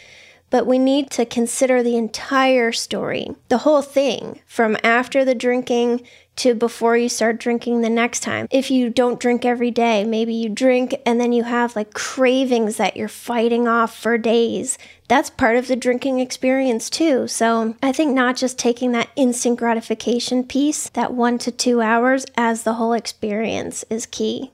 But we need to consider the entire story, the whole thing, from after the drinking to before you start drinking the next time. If you don't drink every day, maybe you drink and then you have like cravings that you're fighting off for days. That's part of the drinking experience too. So I think not just taking that instant gratification piece, that one to two hours, as the whole experience is key.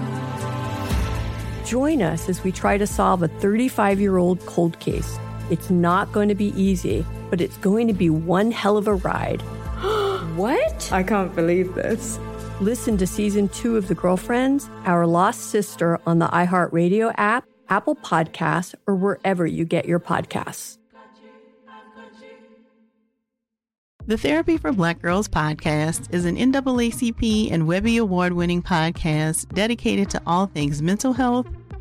Join us as we try to solve a 35 year old cold case. It's not going to be easy, but it's going to be one hell of a ride. what? I can't believe this. Listen to season two of The Girlfriends, Our Lost Sister on the iHeartRadio app, Apple Podcasts, or wherever you get your podcasts. The Therapy for Black Girls podcast is an NAACP and Webby Award winning podcast dedicated to all things mental health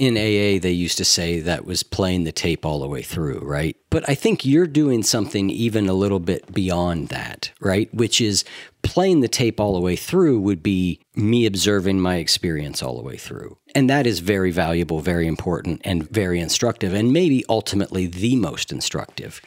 In AA, they used to say that was playing the tape all the way through, right? But I think you're doing something even a little bit beyond that, right? Which is playing the tape all the way through would be me observing my experience all the way through. And that is very valuable, very important, and very instructive, and maybe ultimately the most instructive.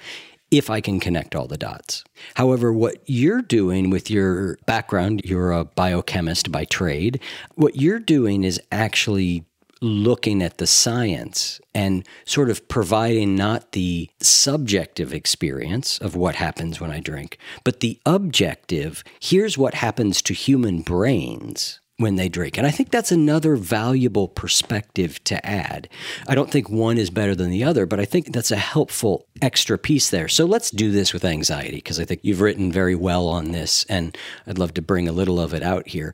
if I can connect all the dots. However, what you're doing with your background, you're a biochemist by trade, what you're doing is actually looking at the science and sort of providing not the subjective experience of what happens when I drink, but the objective here's what happens to human brains when they drink. And I think that's another valuable perspective to add. I don't think one is better than the other, but I think that's a helpful extra piece there. So let's do this with anxiety because I think you've written very well on this and I'd love to bring a little of it out here.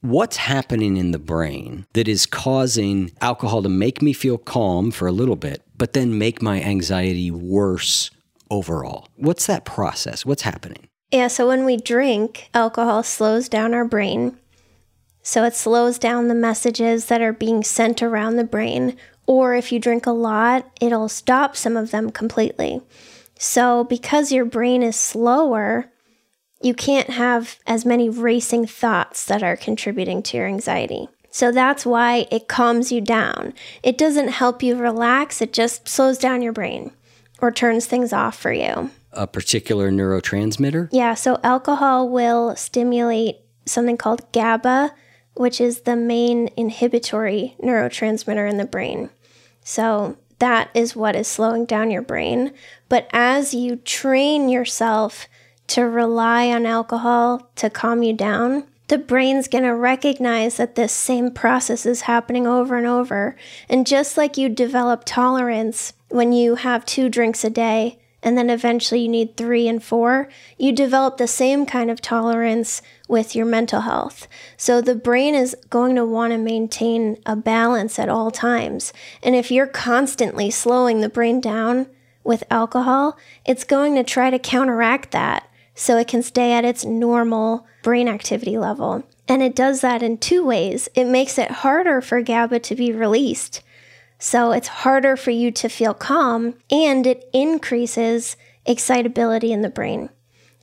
What's happening in the brain that is causing alcohol to make me feel calm for a little bit, but then make my anxiety worse overall? What's that process? What's happening? Yeah, so when we drink, alcohol slows down our brain. So it slows down the messages that are being sent around the brain. Or if you drink a lot, it'll stop some of them completely. So because your brain is slower, you can't have as many racing thoughts that are contributing to your anxiety. So that's why it calms you down. It doesn't help you relax, it just slows down your brain or turns things off for you. A particular neurotransmitter? Yeah, so alcohol will stimulate something called GABA, which is the main inhibitory neurotransmitter in the brain. So that is what is slowing down your brain. But as you train yourself to rely on alcohol to calm you down, the brain's going to recognize that this same process is happening over and over. And just like you develop tolerance when you have two drinks a day, and then eventually you need three and four, you develop the same kind of tolerance with your mental health. So the brain is going to want to maintain a balance at all times. And if you're constantly slowing the brain down with alcohol, it's going to try to counteract that so it can stay at its normal brain activity level. And it does that in two ways. It makes it harder for GABA to be released. So it's harder for you to feel calm and it increases excitability in the brain.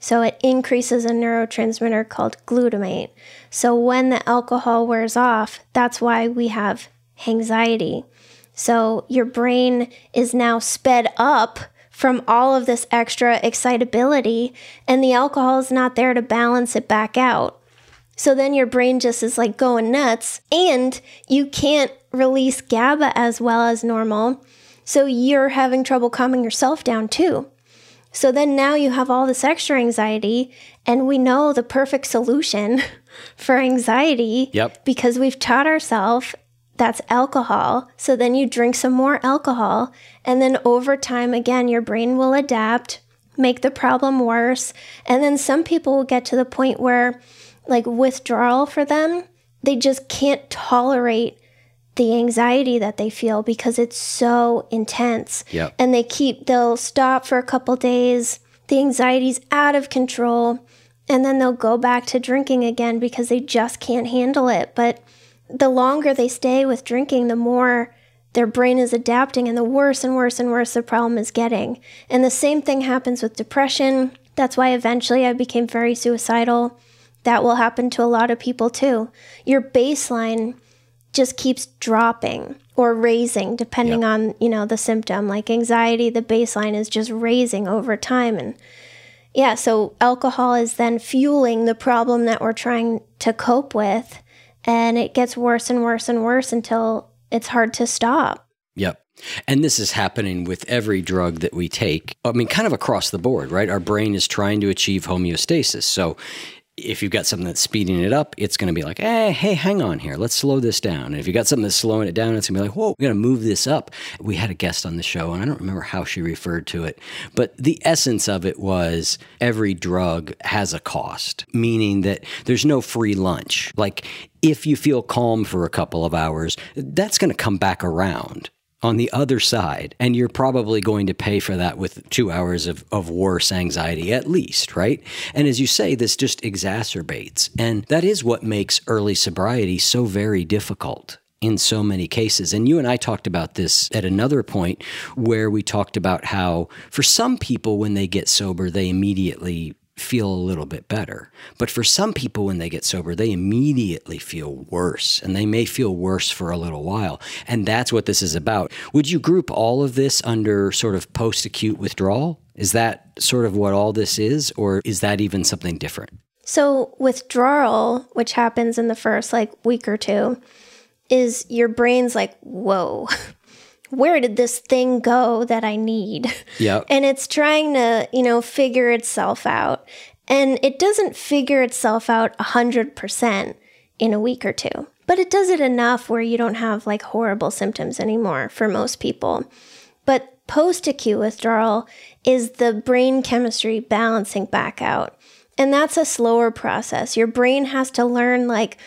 So it increases a neurotransmitter called glutamate. So when the alcohol wears off, that's why we have anxiety. So your brain is now sped up from all of this extra excitability, and the alcohol is not there to balance it back out. So then your brain just is like going nuts, and you can't release GABA as well as normal. So you're having trouble calming yourself down too. So then now you have all this extra anxiety, and we know the perfect solution for anxiety yep. because we've taught ourselves that's alcohol. So then you drink some more alcohol. And then over time, again, your brain will adapt, make the problem worse. And then some people will get to the point where, like, withdrawal for them, they just can't tolerate the anxiety that they feel because it's so intense. Yep. And they keep, they'll stop for a couple days. The anxiety's out of control. And then they'll go back to drinking again because they just can't handle it. But the longer they stay with drinking, the more their brain is adapting and the worse and worse and worse the problem is getting. And the same thing happens with depression. That's why eventually I became very suicidal. That will happen to a lot of people too. Your baseline just keeps dropping or raising depending yep. on, you know, the symptom. Like anxiety, the baseline is just raising over time and yeah, so alcohol is then fueling the problem that we're trying to cope with and it gets worse and worse and worse until it's hard to stop. Yep. And this is happening with every drug that we take. I mean, kind of across the board, right? Our brain is trying to achieve homeostasis. So if you've got something that's speeding it up, it's going to be like, hey, hey, hang on here. Let's slow this down. And if you've got something that's slowing it down, it's going to be like, whoa, we're going to move this up. We had a guest on the show, and I don't remember how she referred to it, but the essence of it was every drug has a cost, meaning that there's no free lunch. Like if you feel calm for a couple of hours, that's going to come back around on the other side. And you're probably going to pay for that with two hours of, of worse anxiety, at least, right? And as you say, this just exacerbates. And that is what makes early sobriety so very difficult in so many cases. And you and I talked about this at another point where we talked about how for some people, when they get sober, they immediately feel a little bit better. But for some people, when they get sober, they immediately feel worse and they may feel worse for a little while. And that's what this is about. Would you group all of this under sort of post acute withdrawal? Is that sort of what all this is, or is that even something different? So, withdrawal, which happens in the first like week or two, is your brain's like, whoa, where did this thing go that I need? Yeah. And it's trying to, you know, figure itself out. And it doesn't figure itself out 100% in a week or two, but it does it enough where you don't have like horrible symptoms anymore for most people. But post acute withdrawal is the brain chemistry balancing back out. And that's a slower process. Your brain has to learn, like,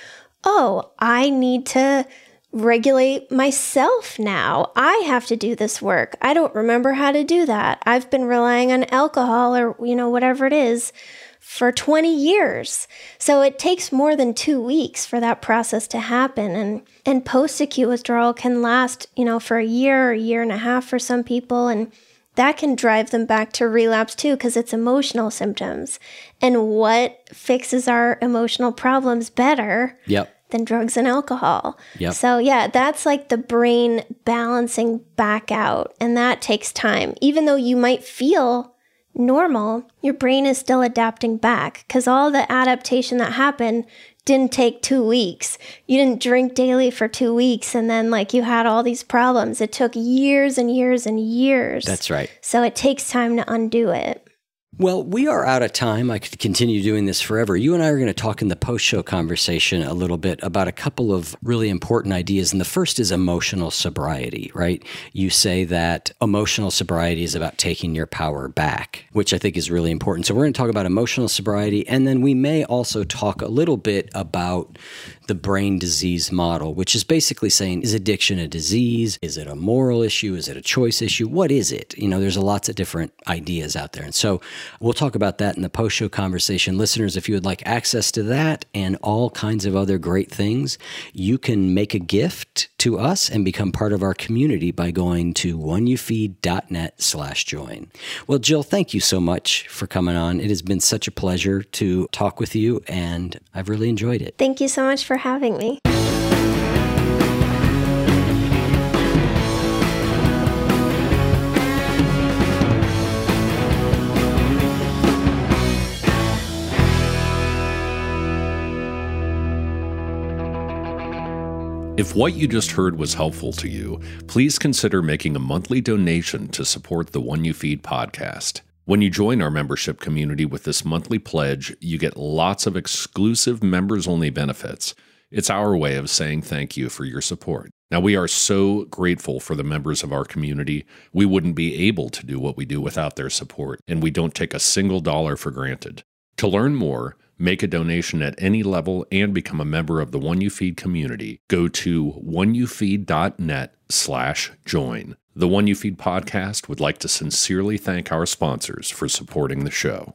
oh, I need to regulate myself now. I have to do this work. I don't remember how to do that. I've been relying on alcohol or, you know, whatever it is for 20 years. So it takes more than 2 weeks for that process to happen and and post acute withdrawal can last, you know, for a year or a year and a half for some people and that can drive them back to relapse too because it's emotional symptoms. And what fixes our emotional problems better Yep. Than drugs and alcohol? Yep. So, yeah, that's like the brain balancing back out. And that takes time. Even though you might feel normal, your brain is still adapting back because all the adaptation that happened didn't take two weeks. You didn't drink daily for two weeks and then, like, you had all these problems. It took years and years and years. That's right. So, it takes time to undo it. Well, we are out of time. I could continue doing this forever. You and I are going to talk in the post show conversation a little bit about a couple of really important ideas. And the first is emotional sobriety, right? You say that emotional sobriety is about taking your power back, which I think is really important. So we're going to talk about emotional sobriety. And then we may also talk a little bit about the brain disease model, which is basically saying is addiction a disease? Is it a moral issue? Is it a choice issue? What is it? You know, there's a lots of different ideas out there. And so we'll talk about that in the post show conversation. Listeners, if you would like access to that and all kinds of other great things, you can make a gift to us and become part of our community by going to oneyoufeed.net slash join. Well, Jill, thank you so much for coming on. It has been such a pleasure to talk with you, and I've really enjoyed it. Thank you so much having me. If what you just heard was helpful to you, please consider making a monthly donation to support the One You Feed podcast. When you join our membership community with this monthly pledge, you get lots of exclusive members only benefits. It's our way of saying thank you for your support. Now, we are so grateful for the members of our community. We wouldn't be able to do what we do without their support, and we don't take a single dollar for granted. To learn more, make a donation at any level, and become a member of the One You Feed community, go to oneyoufeed.net slash join. The One You Feed podcast would like to sincerely thank our sponsors for supporting the show.